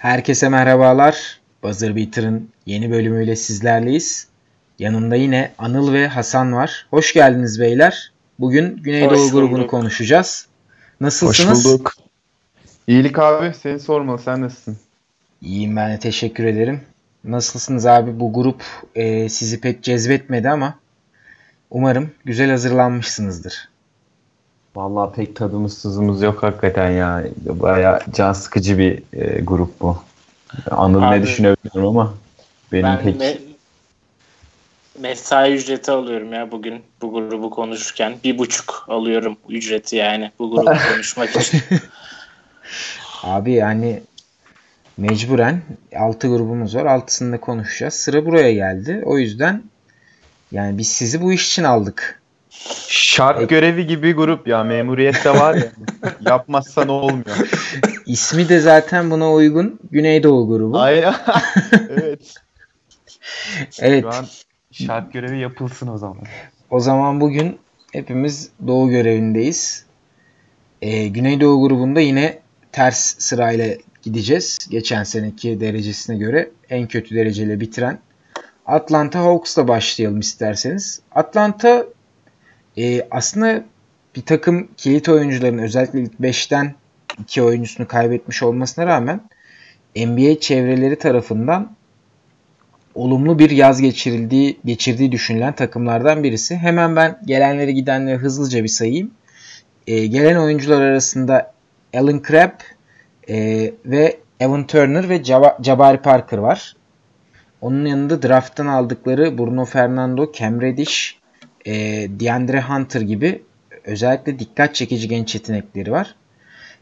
Herkese merhabalar. Buzzer Beater'ın yeni bölümüyle sizlerleyiz. Yanımda yine Anıl ve Hasan var. Hoş geldiniz beyler. Bugün Güneydoğu grubunu konuşacağız. Nasılsınız? Hoş bulduk. İyilik abi. Seni sormalı. Sen nasılsın? İyiyim ben de teşekkür ederim. Nasılsınız abi? Bu grup e, sizi pek cezbetmedi ama umarım güzel hazırlanmışsınızdır. Vallahi pek tadımız tuzumuz yok hakikaten ya. Baya can sıkıcı bir e, grup bu. Anıl Abi, ne düşünüyor bilmiyorum ama benim ben pek... Me- mesai ücreti alıyorum ya bugün bu grubu konuşurken. Bir buçuk alıyorum ücreti yani bu grubu konuşmak için. Abi yani mecburen 6 grubumuz var. 6'sında konuşacağız. Sıra buraya geldi. O yüzden yani biz sizi bu iş için aldık. Şart görevi gibi grup ya. Memuriyette var ya. yapmazsan olmuyor. İsmi de zaten buna uygun. Güneydoğu grubu. Aynen. evet. evet. Şu an şart görevi yapılsın o zaman. O zaman bugün hepimiz Doğu görevindeyiz. Ee, Güneydoğu grubunda yine ters sırayla gideceğiz. Geçen seneki derecesine göre en kötü dereceyle bitiren Atlanta Hawks'la başlayalım isterseniz. Atlanta e, aslında bir takım kilit oyuncuların özellikle ilk 5'ten iki oyuncusunu kaybetmiş olmasına rağmen NBA çevreleri tarafından olumlu bir yaz geçirildiği geçirdiği düşünülen takımlardan birisi. Hemen ben gelenleri gidenleri hızlıca bir sayayım. E, gelen oyuncular arasında Alan Crabb e, ve Evan Turner ve Jabari Parker var. Onun yanında drafttan aldıkları Bruno Fernando, Cam Reddish, e, DeAndre Hunter gibi özellikle dikkat çekici genç yetenekleri var.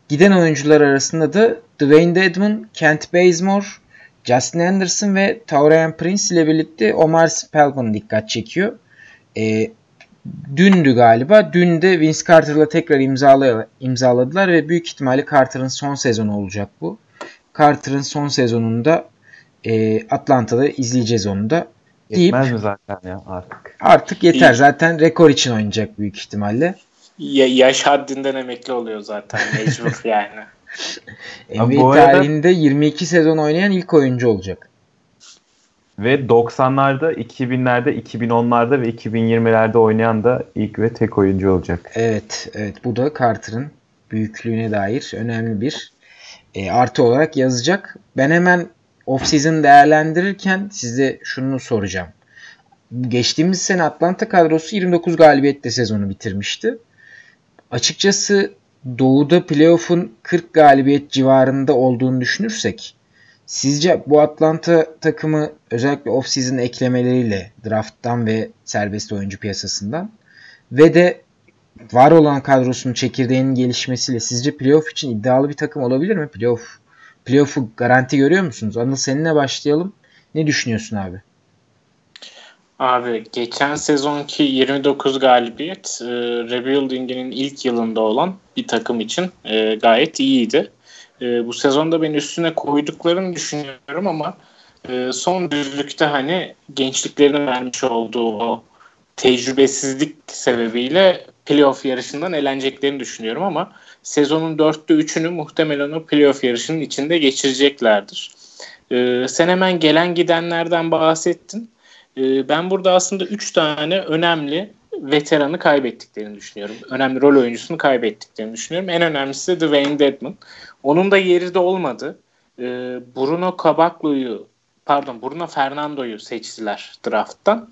Giden oyuncular arasında da Dwayne Dedmon, Kent Bazemore, Justin Anderson ve Taurian Prince ile birlikte Omar Spellman dikkat çekiyor. E, dündü galiba. Dün de Vince Carter'la tekrar imzaladılar ve büyük ihtimalle Carter'ın son sezonu olacak bu. Carter'ın son sezonunda e, Atlanta'da izleyeceğiz onu da deyip Yetmez mi zaten ya artık? Artık yeter. Zaten rekor için oynayacak büyük ihtimalle. Ya, yaş haddinden emekli oluyor zaten mecbur yani. NBA arada... tarihinde 22 sezon oynayan ilk oyuncu olacak. Ve 90'larda, 2000'lerde, 2010'larda ve 2020'lerde oynayan da ilk ve tek oyuncu olacak. Evet, evet. Bu da Carter'ın büyüklüğüne dair önemli bir e, artı olarak yazacak. Ben hemen off-season değerlendirirken size şunu soracağım. Geçtiğimiz sene Atlanta kadrosu 29 galibiyetle sezonu bitirmişti. Açıkçası Doğu'da playoff'un 40 galibiyet civarında olduğunu düşünürsek sizce bu Atlanta takımı özellikle off-season eklemeleriyle drafttan ve serbest oyuncu piyasasından ve de var olan kadrosunun çekirdeğinin gelişmesiyle sizce playoff için iddialı bir takım olabilir mi? Playoff playoff'u garanti görüyor musunuz? Anıl seninle başlayalım. Ne düşünüyorsun abi? Abi geçen sezonki 29 galibiyet e, Rebuilding'in ilk yılında olan bir takım için e, gayet iyiydi. E, bu sezonda ben üstüne koyduklarını düşünüyorum ama e, son düzlükte hani gençliklerini vermiş olduğu o tecrübesizlik sebebiyle playoff yarışından eleneceklerini düşünüyorum ama sezonun dörtte üçünü muhtemelen o playoff yarışının içinde geçireceklerdir. Ee, sen hemen gelen gidenlerden bahsettin. Ee, ben burada aslında üç tane önemli veteranı kaybettiklerini düşünüyorum. Önemli rol oyuncusunu kaybettiklerini düşünüyorum. En önemlisi de Dwayne Dedman. Onun da yeri de olmadı. Ee, Bruno Caboclo'yu pardon Bruno Fernando'yu seçtiler drafttan.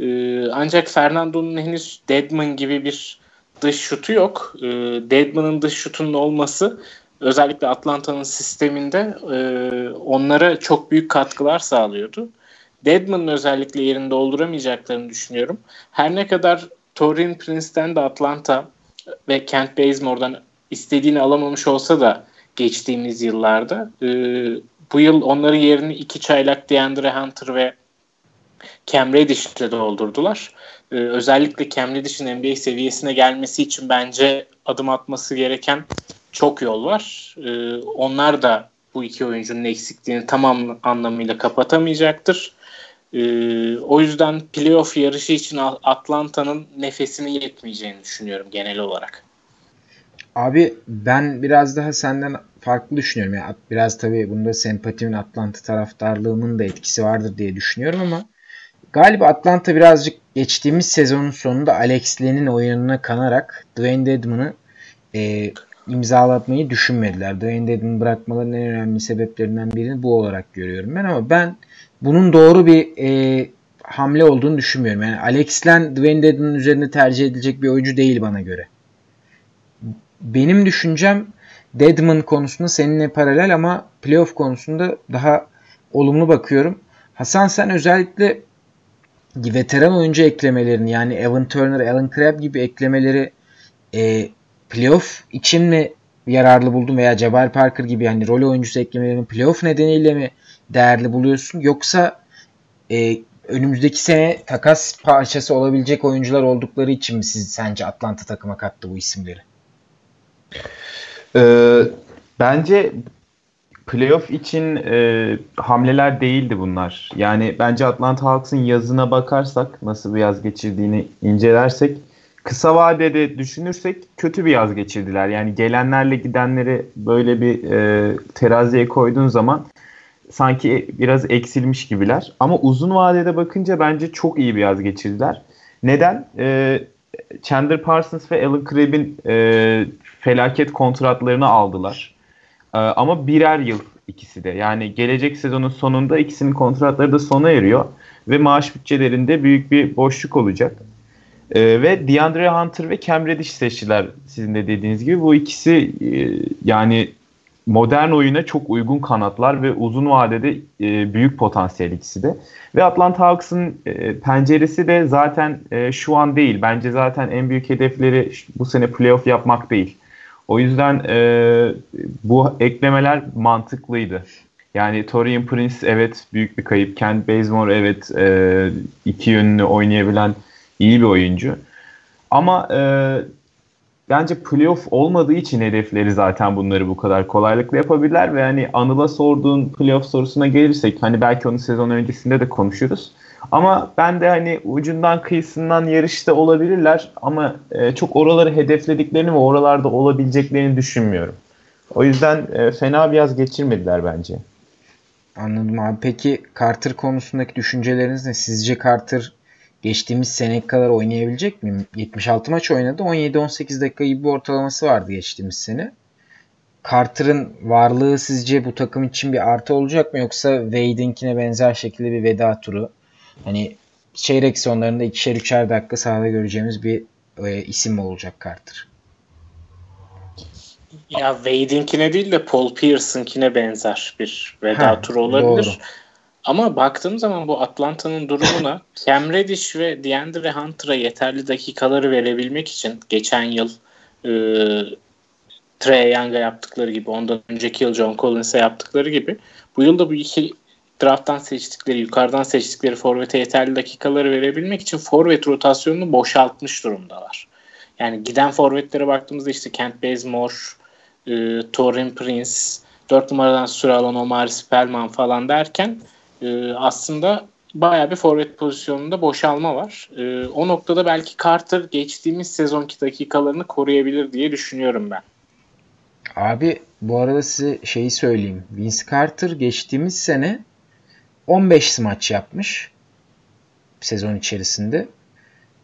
Ee, ancak Fernando'nun henüz Deadman gibi bir dış şutu yok. E, Deadman'ın dış şutunun olması özellikle Atlanta'nın sisteminde e, onlara çok büyük katkılar sağlıyordu. Deadman'ın özellikle yerini dolduramayacaklarını düşünüyorum. Her ne kadar Torin Prince'ten de Atlanta ve Kent Bazemore'dan istediğini alamamış olsa da geçtiğimiz yıllarda e, bu yıl onların yerini iki çaylak DeAndre Hunter ve Cam Reddish'le doldurdular. Ee, özellikle Cam Reddish'in NBA seviyesine gelmesi için bence adım atması gereken çok yol var. Ee, onlar da bu iki oyuncunun eksikliğini tamam anlamıyla kapatamayacaktır. Ee, o yüzden playoff yarışı için Atlanta'nın nefesinin yetmeyeceğini düşünüyorum genel olarak. Abi ben biraz daha senden farklı düşünüyorum. Yani biraz tabii bunda sempatimin Atlanta taraftarlığımın da etkisi vardır diye düşünüyorum ama galiba Atlanta birazcık geçtiğimiz sezonun sonunda Alex Len'in oyununa kanarak Dwayne Dedman'ı e, imzalatmayı düşünmediler. Dwayne Dedman bırakmaların en önemli sebeplerinden birini bu olarak görüyorum ben ama ben bunun doğru bir e, hamle olduğunu düşünmüyorum. Yani Alex Len Dwayne Dedman'ın üzerinde tercih edilecek bir oyuncu değil bana göre. Benim düşüncem Dedman konusunda seninle paralel ama playoff konusunda daha olumlu bakıyorum. Hasan sen özellikle veteran oyuncu eklemelerini yani Evan Turner, Alan Crabb gibi eklemeleri e, playoff için mi yararlı buldun veya Jabal Parker gibi yani rol oyuncusu eklemelerini playoff nedeniyle mi değerli buluyorsun yoksa e, önümüzdeki sene takas parçası olabilecek oyuncular oldukları için mi siz sence Atlanta takıma kattı bu isimleri? Ee, bence playoff için e, hamleler değildi bunlar. Yani bence Atlanta Hawks'ın yazına bakarsak nasıl bir yaz geçirdiğini incelersek kısa vadede düşünürsek kötü bir yaz geçirdiler. Yani gelenlerle gidenleri böyle bir e, teraziye koyduğun zaman sanki biraz eksilmiş gibiler. Ama uzun vadede bakınca bence çok iyi bir yaz geçirdiler. Neden? E, Chandler Parsons ve Alan Crabb'in e, felaket kontratlarını aldılar. E, ama birer yıl ikisi de. Yani gelecek sezonun sonunda ikisinin kontratları da sona eriyor. Ve maaş bütçelerinde büyük bir boşluk olacak. E, ve DeAndre Hunter ve Cam Reddish seçtiler sizin de dediğiniz gibi. Bu ikisi e, yani modern oyuna çok uygun kanatlar ve uzun vadede e, büyük potansiyel ikisi de. Ve Atlanta Hawks'ın e, penceresi de zaten e, şu an değil. Bence zaten en büyük hedefleri bu sene playoff yapmak değil. O yüzden e, bu eklemeler mantıklıydı. Yani Torian Prince evet büyük bir kayıp. Kent Bazemore evet e, iki yönlü oynayabilen iyi bir oyuncu. Ama e, bence playoff olmadığı için hedefleri zaten bunları bu kadar kolaylıkla yapabilirler ve hani Anıl'a sorduğun playoff sorusuna gelirsek hani belki onu sezon öncesinde de konuşuruz. Ama ben de hani ucundan kıyısından yarışta olabilirler ama e, çok oraları hedeflediklerini ve oralarda olabileceklerini düşünmüyorum. O yüzden e, fena bir yaz geçirmediler bence. Anladım abi. Peki Carter konusundaki düşünceleriniz ne? Sizce Carter geçtiğimiz sene kadar oynayabilecek mi? 76 maç oynadı. 17-18 dakika gibi bir ortalaması vardı geçtiğimiz sene. Carter'ın varlığı sizce bu takım için bir artı olacak mı yoksa Wade'inkine benzer şekilde bir veda turu? Hani çeyrek sonlarında ikişer üçer dakika sahada göreceğimiz bir e, isim olacak Carter? Ya Wade'inkine değil de Paul Pierce'ınkine benzer bir veda turu olabilir. Doğru. Ama baktığım zaman bu Atlanta'nın durumuna Cam Reddish ve DeAndre Hunter'a yeterli dakikaları verebilmek için geçen yıl e, Trey Young'a yaptıkları gibi ondan önceki yıl John Collins'e yaptıkları gibi bu yılda bu iki drafttan seçtikleri, yukarıdan seçtikleri forvete yeterli dakikaları verebilmek için forvet rotasyonunu boşaltmış durumdalar. Yani giden forvetlere baktığımızda işte Kent Bazemore, e, Torin Prince, 4 numaradan süre alan Omar Spellman falan derken e, aslında baya bir forvet pozisyonunda boşalma var. E, o noktada belki Carter geçtiğimiz sezonki dakikalarını koruyabilir diye düşünüyorum ben. Abi bu arada size şeyi söyleyeyim. Vince Carter geçtiğimiz sene 15 maç yapmış sezon içerisinde.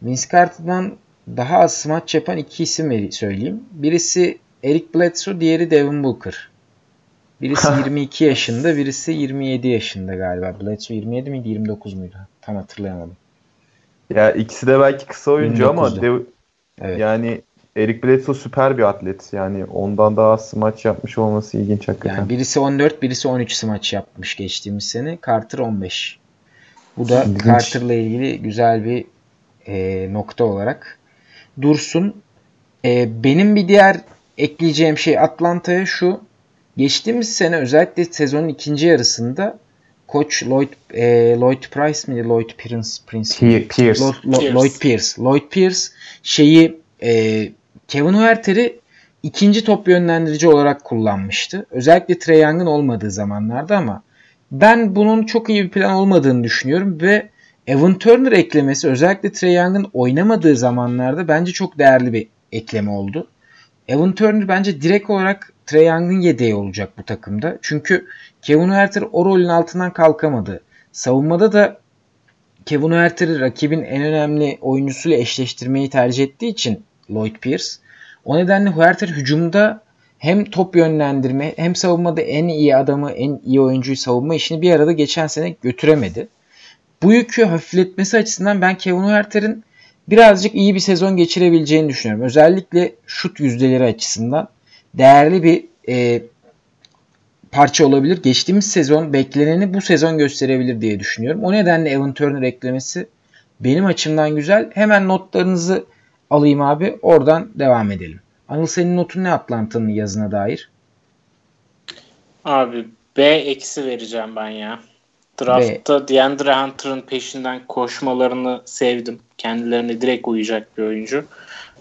Vince Carter'dan daha az smaç yapan iki isim söyleyeyim. Birisi Eric Bledsoe, diğeri Devin Booker. Birisi 22 yaşında, birisi 27 yaşında galiba. Bledsoe 27 miydi, 29 muydu? Tam hatırlayamadım. Ya ikisi de belki kısa oyuncu ama dev, evet. yani Eric Bledsoe süper bir atlet. Yani ondan daha az smaç yapmış olması ilginç hakikaten. Yani birisi 14, birisi 13 smaç yapmış geçtiğimiz sene. Carter 15. Bu da ilginç. Carter'la ilgili güzel bir e, nokta olarak dursun. E, benim bir diğer ekleyeceğim şey Atlanta'ya şu. Geçtiğimiz sene özellikle sezonun ikinci yarısında Koç Lloyd e, Lloyd Price miydi? Lloyd Pierce, Prince. Pierce. Lloyd, Pierce. Lloyd Pierce. Lloyd Pierce şeyi e, Kevin Huerter'i ikinci top yönlendirici olarak kullanmıştı. Özellikle Trey Young'ın olmadığı zamanlarda ama ben bunun çok iyi bir plan olmadığını düşünüyorum ve Evan Turner eklemesi özellikle Trey Young'ın oynamadığı zamanlarda bence çok değerli bir ekleme oldu. Evan Turner bence direkt olarak Trey Young'ın yedeği olacak bu takımda. Çünkü Kevin Huerter o rolün altından kalkamadı. Savunmada da Kevin Huerter'i rakibin en önemli oyuncusuyla eşleştirmeyi tercih ettiği için Lloyd Pierce. O nedenle Huerter hücumda hem top yönlendirme hem savunmada en iyi adamı, en iyi oyuncuyu savunma işini bir arada geçen sene götüremedi. Bu yükü hafifletmesi açısından ben Kevin Huerter'in birazcık iyi bir sezon geçirebileceğini düşünüyorum. Özellikle şut yüzdeleri açısından değerli bir e, parça olabilir. Geçtiğimiz sezon bekleneni bu sezon gösterebilir diye düşünüyorum. O nedenle Evan Turner eklemesi benim açımdan güzel. Hemen notlarınızı alayım abi. Oradan devam edelim. Anıl senin notun ne Atlanta'nın yazına dair? Abi B eksi vereceğim ben ya. Draftta DeAndre Hunter'ın peşinden koşmalarını sevdim. Kendilerine direkt uyacak bir oyuncu.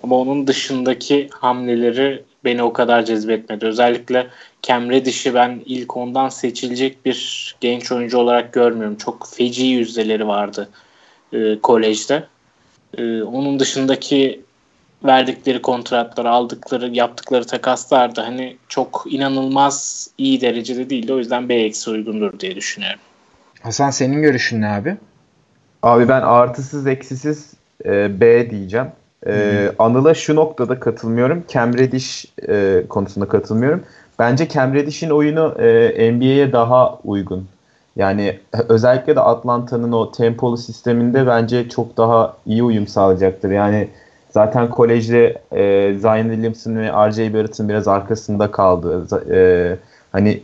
Ama onun dışındaki hamleleri beni o kadar cezbetmedi. Özellikle Cam Reddish'i ben ilk ondan seçilecek bir genç oyuncu olarak görmüyorum. Çok feci yüzdeleri vardı e, kolejde. E, onun dışındaki verdikleri kontratları, aldıkları, yaptıkları takaslar da hani çok inanılmaz iyi derecede değildi. O yüzden B eksi uygundur diye düşünüyorum. Hasan senin görüşün ne abi? Abi ben artısız eksisiz e, B diyeceğim. E, Anıl'a şu noktada katılmıyorum. Cam Reddish e, konusunda katılmıyorum. Bence Cam Reddish'in oyunu e, NBA'ye daha uygun. Yani özellikle de Atlanta'nın o tempolu sisteminde bence çok daha iyi uyum sağlayacaktır. Yani zaten kolejde e, Zion Williamson ve R.J. Barrett'ın biraz arkasında kaldı. E, hani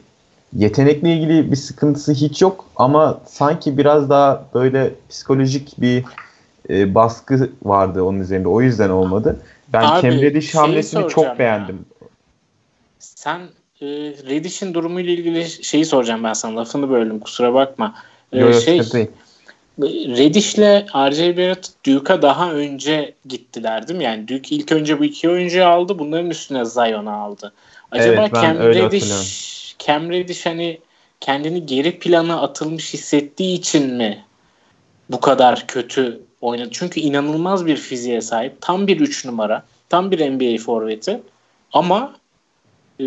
yetenekle ilgili bir sıkıntısı hiç yok ama sanki biraz daha böyle psikolojik bir e, baskı vardı onun üzerinde. O yüzden olmadı. Ben Abi, Cam Reddish hamlesini çok beğendim. Ya. Sen e, Reddish'in durumuyla ilgili şeyi soracağım ben sana. Lafını böldüm kusura bakma. E, Yo, şey, Reddish'le R.J. Barrett Duke'a daha önce gittiler değil mi? Yani Duke ilk önce bu iki oyuncuyu aldı. Bunların üstüne Zion'u aldı. Acaba evet, Cam Reddish, Cam Reddish hani kendini geri plana atılmış hissettiği için mi bu kadar kötü oynadı? Çünkü inanılmaz bir fiziğe sahip. Tam bir 3 numara. Tam bir NBA forveti. Ama e,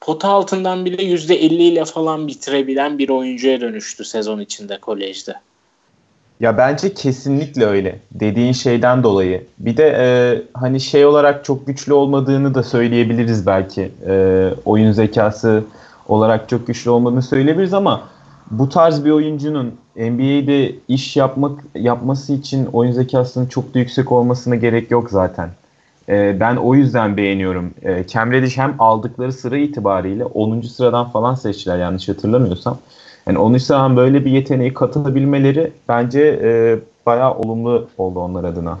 pota altından bile %50 ile falan bitirebilen bir oyuncuya dönüştü sezon içinde kolejde. Ya bence kesinlikle öyle. Dediğin şeyden dolayı. Bir de e, hani şey olarak çok güçlü olmadığını da söyleyebiliriz belki. E, oyun zekası olarak çok güçlü olmadığını söyleyebiliriz ama bu tarz bir oyuncunun NBA'de iş yapmak yapması için oyun zekasının çok da yüksek olmasına gerek yok zaten. E, ben o yüzden beğeniyorum. E, Cam Reddish hem aldıkları sıra itibariyle 10. sıradan falan seçtiler yanlış hatırlamıyorsam. Yani 10. sıradan böyle bir yeteneği katılabilmeleri bence e, bayağı olumlu oldu onlar adına.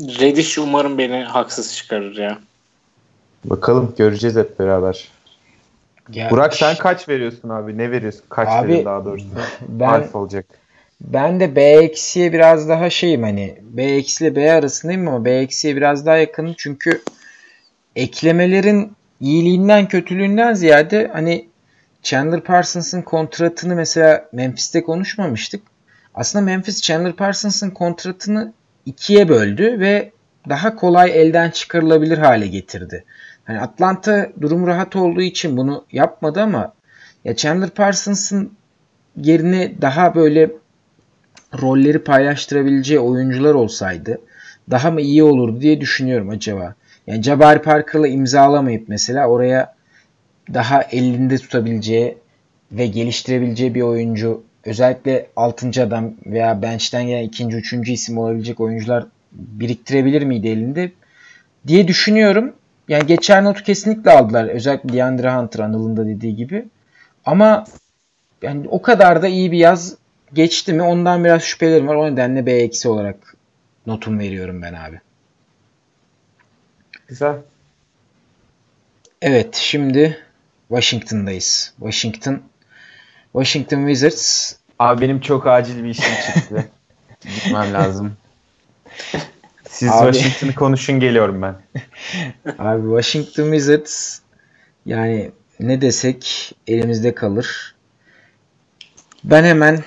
Reddish umarım beni haksız çıkarır ya. Bakalım göreceğiz hep beraber. Ya, Burak sen kaç veriyorsun abi? Ne veriyorsun? Kaç abi, daha doğrusu? Ben, Harf olacak. Ben de B eksiye biraz daha şeyim hani B ile B arasındayım ama B eksiye biraz daha yakınım çünkü eklemelerin iyiliğinden kötülüğünden ziyade hani Chandler Parsons'ın kontratını mesela Memphis'te konuşmamıştık. Aslında Memphis Chandler Parsons'ın kontratını ikiye böldü ve daha kolay elden çıkarılabilir hale getirdi. Hani Atlanta durum rahat olduğu için bunu yapmadı ama ya Chandler Parsons'ın yerine daha böyle rolleri paylaştırabileceği oyuncular olsaydı daha mı iyi olurdu diye düşünüyorum acaba. Yani Jabari Parker'la imzalamayıp mesela oraya daha elinde tutabileceği ve geliştirebileceği bir oyuncu özellikle 6. adam veya bench'ten gelen ikinci, üçüncü isim olabilecek oyuncular biriktirebilir miydi elinde diye düşünüyorum. Yani geçer notu kesinlikle aldılar. Özellikle DeAndre Hunter Anıl'ın da dediği gibi. Ama yani o kadar da iyi bir yaz geçti mi ondan biraz şüphelerim var. O nedenle B eksi olarak notum veriyorum ben abi. Güzel. Evet şimdi Washington'dayız. Washington Washington Wizards. Abi benim çok acil bir işim çıktı. Gitmem lazım. Siz Abi, Washington'ı konuşun geliyorum ben. Abi Washington Wizards yani ne desek elimizde kalır. Ben hemen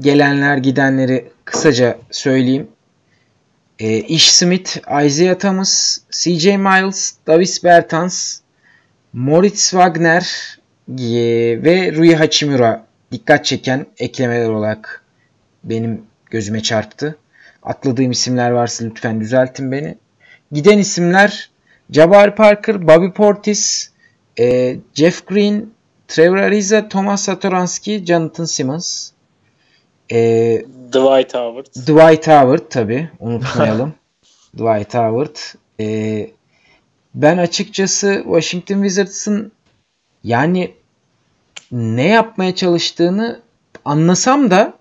gelenler gidenleri kısaca söyleyeyim. E, Ish Smith, Isaiah Thomas, CJ Miles, Davis Bertans, Moritz Wagner e, ve Rui Hachimura dikkat çeken eklemeler olarak benim gözüme çarptı. Atladığım isimler varsa lütfen düzeltin beni. Giden isimler Jabbar Parker, Bobby Portis, e, Jeff Green, Trevor Ariza, Thomas Satoransky, Jonathan Simmons. E, Dwight Howard. Dwight Howard tabi unutmayalım. Dwight Howard. E, ben açıkçası Washington Wizards'ın yani ne yapmaya çalıştığını anlasam da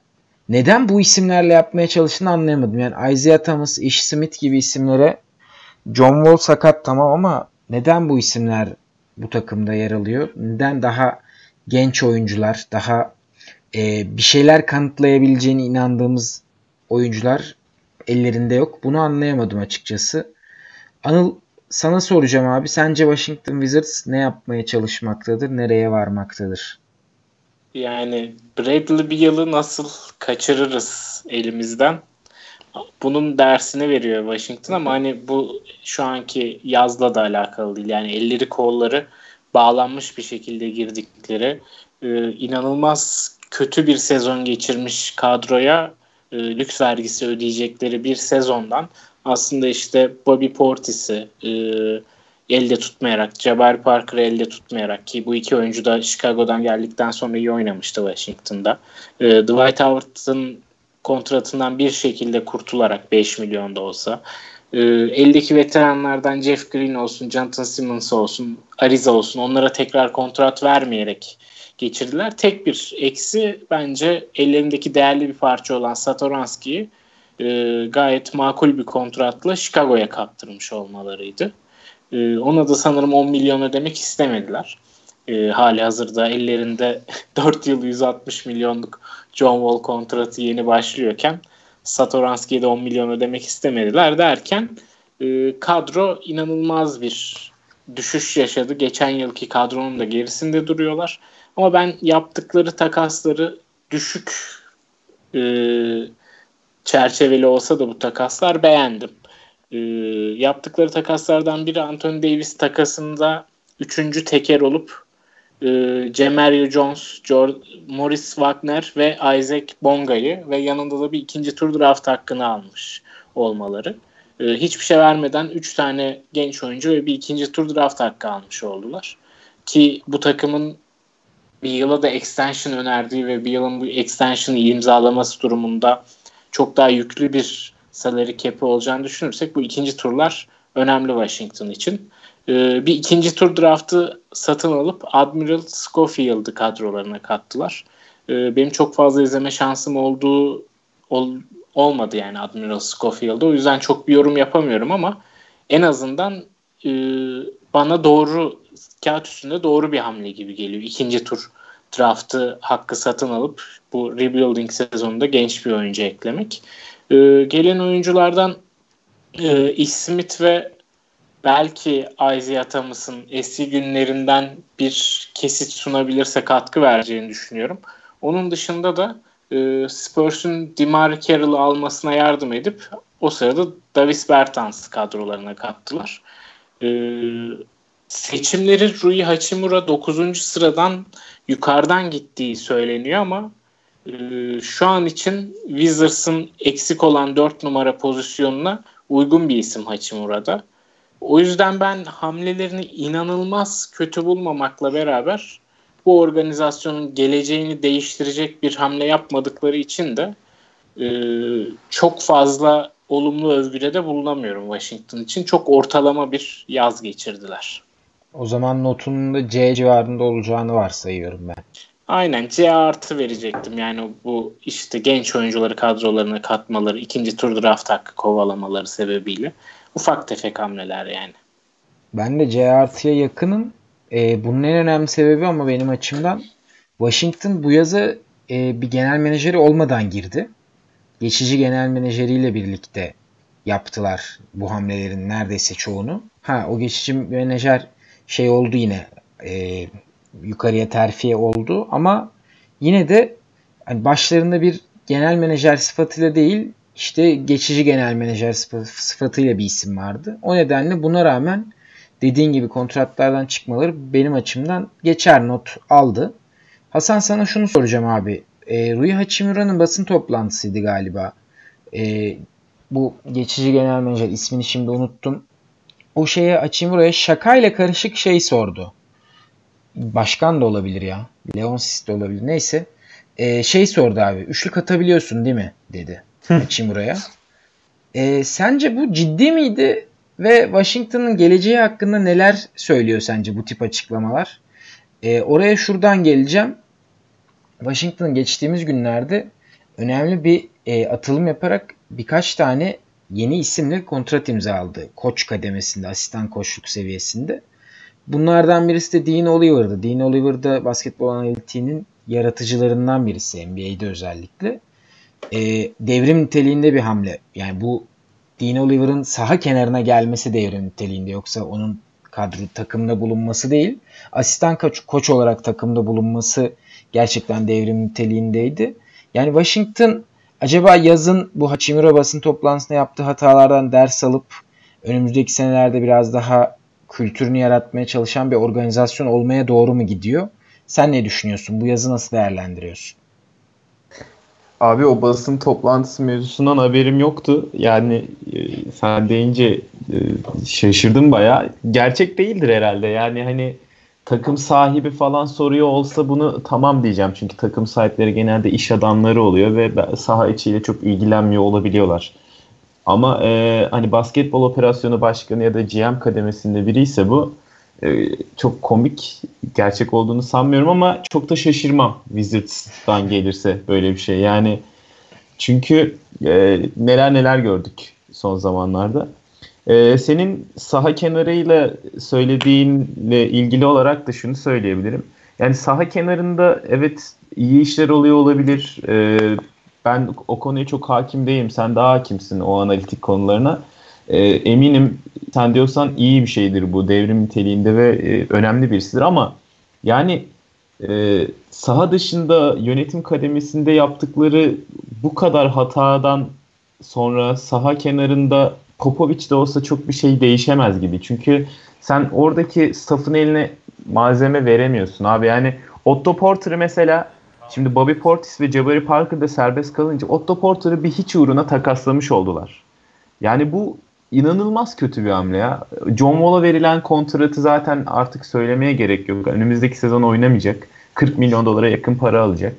neden bu isimlerle yapmaya çalıştığını anlayamadım. Yani Isaiah Thomas, Ish Smith gibi isimlere John Wall sakat tamam ama neden bu isimler bu takımda yer alıyor? Neden daha genç oyuncular, daha e, bir şeyler kanıtlayabileceğine inandığımız oyuncular ellerinde yok. Bunu anlayamadım açıkçası. Anıl sana soracağım abi. Sence Washington Wizards ne yapmaya çalışmaktadır? Nereye varmaktadır? Yani Bradley bir yılı nasıl kaçırırız elimizden? Bunun dersini veriyor Washington ama hani bu şu anki yazla da alakalı değil. Yani elleri kolları bağlanmış bir şekilde girdikleri e, inanılmaz kötü bir sezon geçirmiş kadroya e, lüks vergisi ödeyecekleri bir sezondan aslında işte Bobby Portis'i e, elde tutmayarak, Jabari Parker'ı elde tutmayarak ki bu iki oyuncu da Chicago'dan geldikten sonra iyi oynamıştı Washington'da. E, Dwight Howard'ın kontratından bir şekilde kurtularak 5 milyon da olsa e, eldeki veteranlardan Jeff Green olsun, Jonathan Simmons olsun, Ariza olsun onlara tekrar kontrat vermeyerek geçirdiler. Tek bir eksi bence ellerindeki değerli bir parça olan Satoranski'yi e, gayet makul bir kontratla Chicago'ya kaptırmış olmalarıydı. E, ona da sanırım 10 milyon ödemek istemediler. E, hali hazırda ellerinde 4 yıl 160 milyonluk John Wall kontratı yeni başlıyorken Satoranski'ye de 10 milyon ödemek istemediler derken e, kadro inanılmaz bir düşüş yaşadı. Geçen yılki kadronun da gerisinde duruyorlar. Ama ben yaptıkları takasları düşük e, çerçeveli olsa da bu takaslar beğendim. E, yaptıkları takaslardan biri Anthony Davis takasında üçüncü teker olup e, Cemario Jones, George, Morris Wagner ve Isaac Bonga'yı ve yanında da bir ikinci tur draft hakkını almış olmaları. E, hiçbir şey vermeden 3 tane genç oyuncu ve bir ikinci tur draft hakkı almış oldular. Ki bu takımın bir yıla da extension önerdiği ve bir yılın bu extension'ı imzalaması durumunda çok daha yüklü bir salary cap'i olacağını düşünürsek bu ikinci turlar önemli Washington için. Ee, bir ikinci tur draftı satın alıp Admiral Schofield'ı kadrolarına kattılar. Ee, benim çok fazla izleme şansım olduğu ol, olmadı yani Admiral Schofield'ı. O yüzden çok bir yorum yapamıyorum ama en azından e, bana doğru kağıt üstünde doğru bir hamle gibi geliyor. İkinci tur draftı hakkı satın alıp bu rebuilding sezonunda genç bir oyuncu eklemek. E, gelen oyunculardan e, Ish Smith ve belki Isaiah Thomas'ın eski günlerinden bir kesit sunabilirse katkı vereceğini düşünüyorum. Onun dışında da e, Spurs'un Demar Carroll'ı almasına yardım edip o sırada Davis Bertans kadrolarına kattılar. E, seçimleri Rui Hachimura 9. sıradan yukarıdan gittiği söyleniyor ama e, şu an için Wizards'ın eksik olan 4 numara pozisyonuna uygun bir isim Hachimura'da. O yüzden ben hamlelerini inanılmaz kötü bulmamakla beraber bu organizasyonun geleceğini değiştirecek bir hamle yapmadıkları için de e, çok fazla olumlu övgüde de bulunamıyorum Washington için. Çok ortalama bir yaz geçirdiler. O zaman notunun da C civarında olacağını varsayıyorum ben. Aynen C artı verecektim. Yani bu işte genç oyuncuları kadrolarına katmaları, ikinci tur draft hakkı kovalamaları sebebiyle. Ufak tefek hamleler yani. Ben de C artıya yakınım. E, bunun en önemli sebebi ama benim açımdan Washington bu yaza e, bir genel menajeri olmadan girdi. Geçici genel menajeriyle birlikte yaptılar bu hamlelerin neredeyse çoğunu. Ha o geçici menajer şey oldu yine e, yukarıya terfiye oldu ama yine de hani başlarında bir genel menajer sıfatıyla değil işte geçici genel menajer sıfatıyla bir isim vardı. O nedenle buna rağmen dediğin gibi kontratlardan çıkmaları benim açımdan geçer not aldı. Hasan sana şunu soracağım abi. E, Rui Hachimura'nın basın toplantısıydı galiba. E, bu geçici genel menajer ismini şimdi unuttum. O şeye Hachimura'ya şakayla karışık şey sordu. Başkan da olabilir ya. Leonsis de olabilir. Neyse. E, şey sordu abi. Üçlük atabiliyorsun değil mi? dedi. Hachimura'ya. E, sence bu ciddi miydi? Ve Washington'ın geleceği hakkında neler söylüyor sence bu tip açıklamalar? E, oraya şuradan geleceğim. Washington geçtiğimiz günlerde önemli bir e, atılım yaparak birkaç tane yeni isimle kontrat imzaladı. Koç kademesinde, asistan koçluk seviyesinde. Bunlardan birisi de Dean Oliver'dı. Dean Oliver da basketbol analitiğinin yaratıcılarından birisi NBA'de özellikle. E, devrim niteliğinde bir hamle. Yani bu Dean Oliver'ın saha kenarına gelmesi devrim niteliğinde yoksa onun kadro takımda bulunması değil. Asistan koç, koç olarak takımda bulunması gerçekten devrim niteliğindeydi. Yani Washington acaba yazın bu Hachimura basın toplantısında yaptığı hatalardan ders alıp önümüzdeki senelerde biraz daha kültürünü yaratmaya çalışan bir organizasyon olmaya doğru mu gidiyor? Sen ne düşünüyorsun? Bu yazı nasıl değerlendiriyorsun? Abi o basın toplantısı mevzusundan haberim yoktu. Yani e, sen deyince e, şaşırdım baya. Gerçek değildir herhalde. Yani hani takım sahibi falan soruyor olsa bunu tamam diyeceğim. Çünkü takım sahipleri genelde iş adamları oluyor ve saha içiyle çok ilgilenmiyor olabiliyorlar. Ama e, hani basketbol operasyonu başkanı ya da GM kademesinde biri ise bu e, çok komik gerçek olduğunu sanmıyorum ama çok da şaşırmam Wizards'tan gelirse böyle bir şey. Yani çünkü e, neler neler gördük son zamanlarda. E, senin saha kenarıyla söylediğinle ilgili olarak da şunu söyleyebilirim. Yani saha kenarında evet iyi işler oluyor olabilir. E, ben o konuya çok hakim değilim. Sen daha hakimsin o analitik konularına. E, eminim sen diyorsan iyi bir şeydir bu devrim niteliğinde ve e, önemli birisidir ama yani e, saha dışında yönetim kademesinde yaptıkları bu kadar hatadan sonra saha kenarında Popovic de olsa çok bir şey değişemez gibi. Çünkü sen oradaki staffın eline malzeme veremiyorsun abi. Yani Otto Porter'ı mesela şimdi Bobby Portis ve Jabari Parker da serbest kalınca Otto Porter'ı bir hiç uğruna takaslamış oldular. Yani bu inanılmaz kötü bir hamle ya. John Wall'a verilen kontratı zaten artık söylemeye gerek yok. Önümüzdeki sezon oynamayacak. 40 milyon dolara yakın para alacak.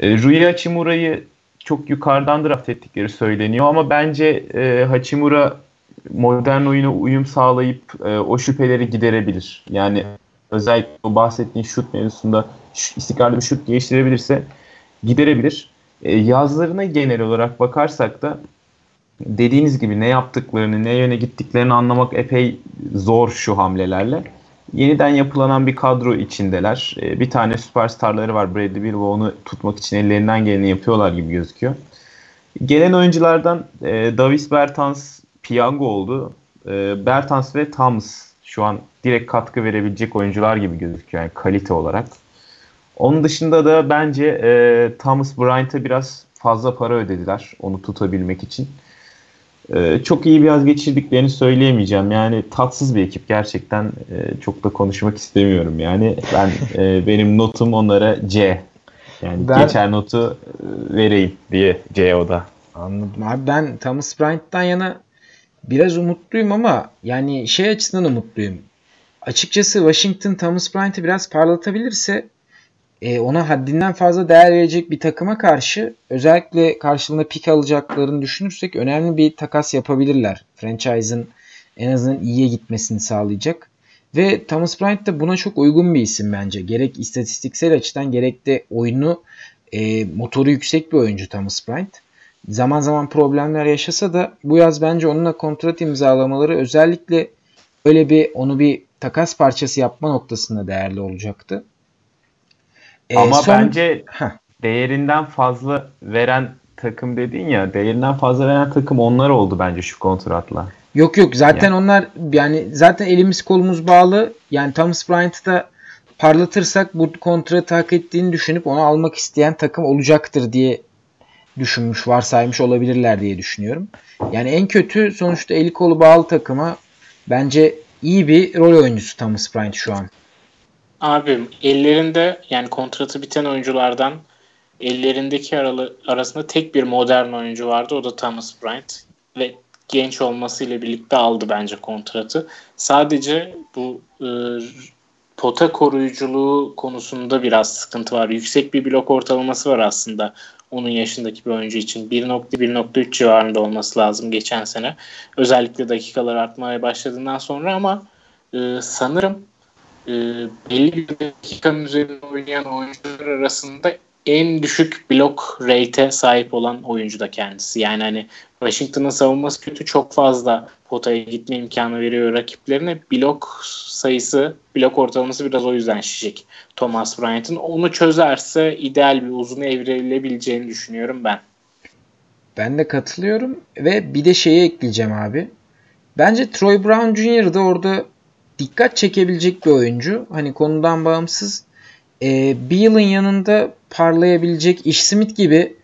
E, Rui Hachimura'yı çok yukarıdan draft ettikleri söyleniyor ama bence e, Hachimura modern oyuna uyum sağlayıp e, o şüpheleri giderebilir. Yani özellikle o bahsettiğin şut mevzusunda istikrarlı bir şut geliştirebilirse giderebilir. E, yazlarına genel olarak bakarsak da dediğiniz gibi ne yaptıklarını, ne yöne gittiklerini anlamak epey zor şu hamlelerle. Yeniden yapılanan bir kadro içindeler. Ee, bir tane süperstarları var Bradley Beal ve onu tutmak için ellerinden geleni yapıyorlar gibi gözüküyor. Gelen oyunculardan e, Davis Bertans piyango oldu. E, Bertans ve Thomas şu an direkt katkı verebilecek oyuncular gibi gözüküyor yani kalite olarak. Onun dışında da bence e, Thomas Bryant'a biraz fazla para ödediler onu tutabilmek için. Ee, çok iyi bir yaz geçirdiklerini söyleyemeyeceğim. Yani tatsız bir ekip gerçekten e, çok da konuşmak istemiyorum. Yani ben e, benim notum onlara C. Yani ben, geçer notu e, vereyim diye C o da. Anladım abi ben Thomas Bryant'tan yana biraz umutluyum ama yani şey açısından umutluyum. Açıkçası Washington Thomas Bryant'ı biraz parlatabilirse e, ona haddinden fazla değer verecek bir takıma karşı özellikle karşılığında pik alacaklarını düşünürsek önemli bir takas yapabilirler. Franchise'ın en azından iyiye gitmesini sağlayacak. Ve Thomas Bryant da buna çok uygun bir isim bence. Gerek istatistiksel açıdan gerek de oyunu e, motoru yüksek bir oyuncu Thomas Bryant. Zaman zaman problemler yaşasa da bu yaz bence onunla kontrat imzalamaları özellikle öyle bir onu bir takas parçası yapma noktasında değerli olacaktı. E, Ama son... bence değerinden fazla veren takım dedin ya değerinden fazla veren takım onlar oldu bence şu kontratla. Yok yok zaten yani. onlar yani zaten elimiz kolumuz bağlı. Yani Thomas Bryant'ı da parlatırsak bu kontratı hak ettiğini düşünüp onu almak isteyen takım olacaktır diye düşünmüş, varsaymış olabilirler diye düşünüyorum. Yani en kötü sonuçta eli kolu bağlı takıma bence iyi bir rol oyuncusu Thomas Bryant şu an. Abim ellerinde yani kontratı biten oyunculardan ellerindeki aralı, arasında tek bir modern oyuncu vardı. O da Thomas Bryant. Ve genç olmasıyla birlikte aldı bence kontratı. Sadece bu e, pota koruyuculuğu konusunda biraz sıkıntı var. Yüksek bir blok ortalaması var aslında onun yaşındaki bir oyuncu için 1.1.3 civarında olması lazım geçen sene. Özellikle dakikalar artmaya başladığından sonra ama e, sanırım e, belli bir dakikanın üzerinde oynayan oyuncular arasında en düşük blok rate'e sahip olan oyuncu da kendisi. Yani hani Washington'ın savunması kötü çok fazla potaya gitme imkanı veriyor rakiplerine. Blok sayısı, blok ortalaması biraz o yüzden şişik Thomas Bryant'ın. Onu çözerse ideal bir uzun evrilebileceğini düşünüyorum ben. Ben de katılıyorum ve bir de şeyi ekleyeceğim abi. Bence Troy Brown Jr. da orada dikkat çekebilecek bir oyuncu. Hani konudan bağımsız. Bir yılın yanında parlayabilecek Ish Smith gibi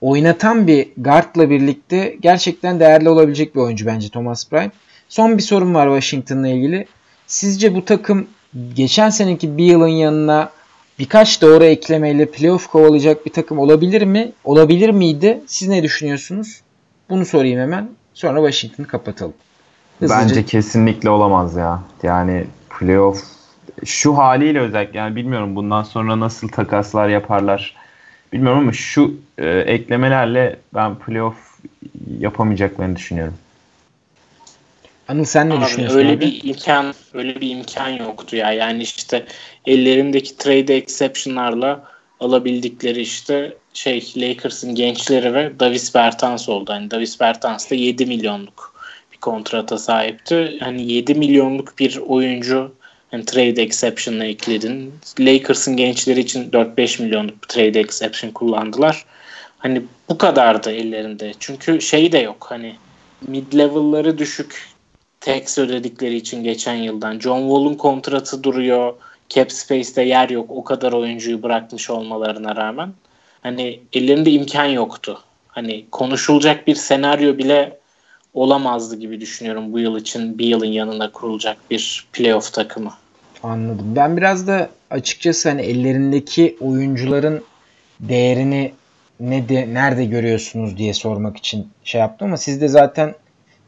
oynatan bir guardla birlikte gerçekten değerli olabilecek bir oyuncu bence Thomas Bryant. Son bir sorum var Washington'la ilgili. Sizce bu takım geçen seneki bir yılın yanına birkaç doğru eklemeyle playoff kovalayacak bir takım olabilir mi? Olabilir miydi? Siz ne düşünüyorsunuz? Bunu sorayım hemen. Sonra Washington'ı kapatalım. Hızlıca. Bence kesinlikle olamaz ya. Yani playoff şu haliyle özellikle yani bilmiyorum bundan sonra nasıl takaslar yaparlar bilmiyorum ama şu e, eklemelerle ben playoff yapamayacaklarını düşünüyorum. Anıl sen ne abi, düşünüyorsun öyle abi? bir imkan öyle bir imkan yoktu ya. Yani işte ellerindeki trade exception'larla alabildikleri işte şey Lakers'ın gençleri ve Davis Bertans oldu. Hani Davis Bertans da 7 milyonluk kontrata sahipti. Hani 7 milyonluk bir oyuncu yani trade exception'la ekledin. Lakers'ın gençleri için 4-5 milyonluk bir trade exception kullandılar. Hani bu kadardı ellerinde. Çünkü şey de yok hani mid level'ları düşük tax ödedikleri için geçen yıldan. John Wall'un kontratı duruyor. Cap space'te yer yok. O kadar oyuncuyu bırakmış olmalarına rağmen. Hani ellerinde imkan yoktu. Hani konuşulacak bir senaryo bile olamazdı gibi düşünüyorum bu yıl için bir yılın yanına kurulacak bir playoff takımı. Anladım. Ben biraz da açıkçası hani ellerindeki oyuncuların değerini ne de, nerede görüyorsunuz diye sormak için şey yaptım ama siz de zaten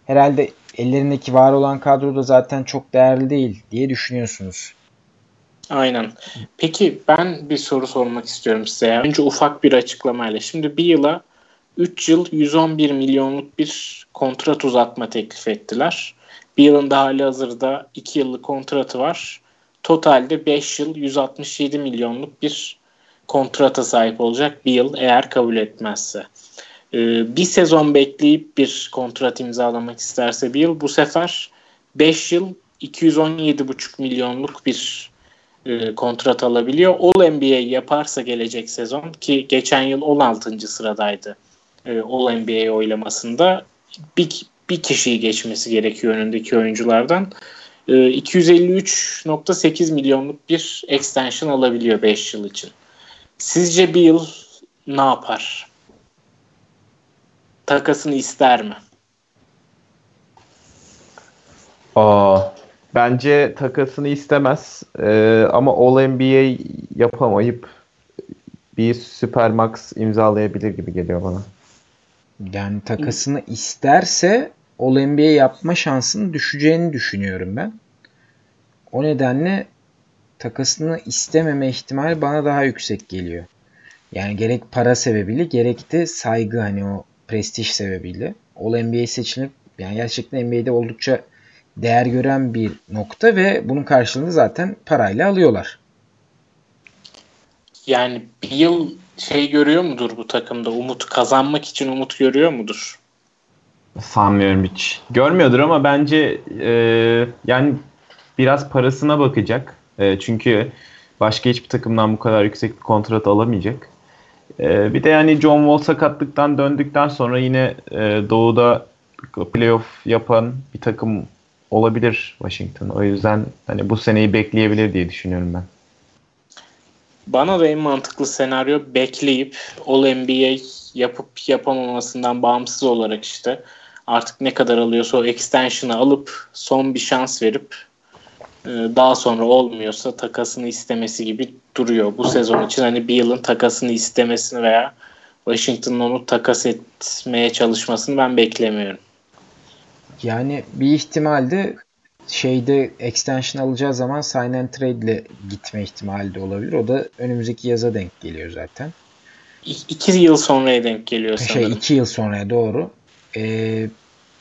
herhalde ellerindeki var olan kadroda zaten çok değerli değil diye düşünüyorsunuz. Aynen. Peki ben bir soru sormak istiyorum size. Önce ufak bir açıklamayla. Şimdi bir yıla 3 yıl 111 milyonluk bir kontrat uzatma teklif ettiler. Bir yılın da hali hazırda 2 yıllık kontratı var. Totalde 5 yıl 167 milyonluk bir kontrata sahip olacak bir yıl eğer kabul etmezse. Ee, bir sezon bekleyip bir kontrat imzalamak isterse bir yıl bu sefer 5 yıl 217,5 milyonluk bir e, kontrat alabiliyor. All NBA yaparsa gelecek sezon ki geçen yıl 16. sıradaydı e, All NBA oylamasında bir, bir kişiyi geçmesi gerekiyor önündeki oyunculardan. E, 253.8 milyonluk bir extension alabiliyor 5 yıl için. Sizce bir yıl ne yapar? Takasını ister mi? Aa, bence takasını istemez ee, ama All NBA yapamayıp bir Supermax imzalayabilir gibi geliyor bana. Yani takasını isterse All NBA yapma şansının düşeceğini düşünüyorum ben. O nedenle takasını istememe ihtimali bana daha yüksek geliyor. Yani gerek para sebebiyle gerek de saygı hani o prestij sebebiyle. All NBA seçilip yani gerçekten NBA'de oldukça değer gören bir nokta ve bunun karşılığını zaten parayla alıyorlar. Yani bir yıl şey görüyor mudur bu takımda? Umut kazanmak için umut görüyor mudur? Sanmıyorum hiç. Görmüyordur ama bence e, yani biraz parasına bakacak. E, çünkü başka hiçbir takımdan bu kadar yüksek bir kontrat alamayacak. E, bir de yani John Wall sakatlıktan döndükten sonra yine e, doğuda playoff yapan bir takım olabilir Washington. O yüzden hani bu seneyi bekleyebilir diye düşünüyorum ben. Bana da en mantıklı senaryo bekleyip All NBA yapıp yapamamasından bağımsız olarak işte artık ne kadar alıyorsa o extension'ı alıp son bir şans verip e, daha sonra olmuyorsa takasını istemesi gibi duruyor. Bu sezon için hani bir yılın takasını istemesini veya Washington'ın onu takas etmeye çalışmasını ben beklemiyorum. Yani bir ihtimalde şeyde extension alacağı zaman sign and trade ile gitme ihtimali de olabilir. O da önümüzdeki yaza denk geliyor zaten. İki yıl sonraya denk geliyor Şey sanırım. iki yıl sonraya doğru. Ee,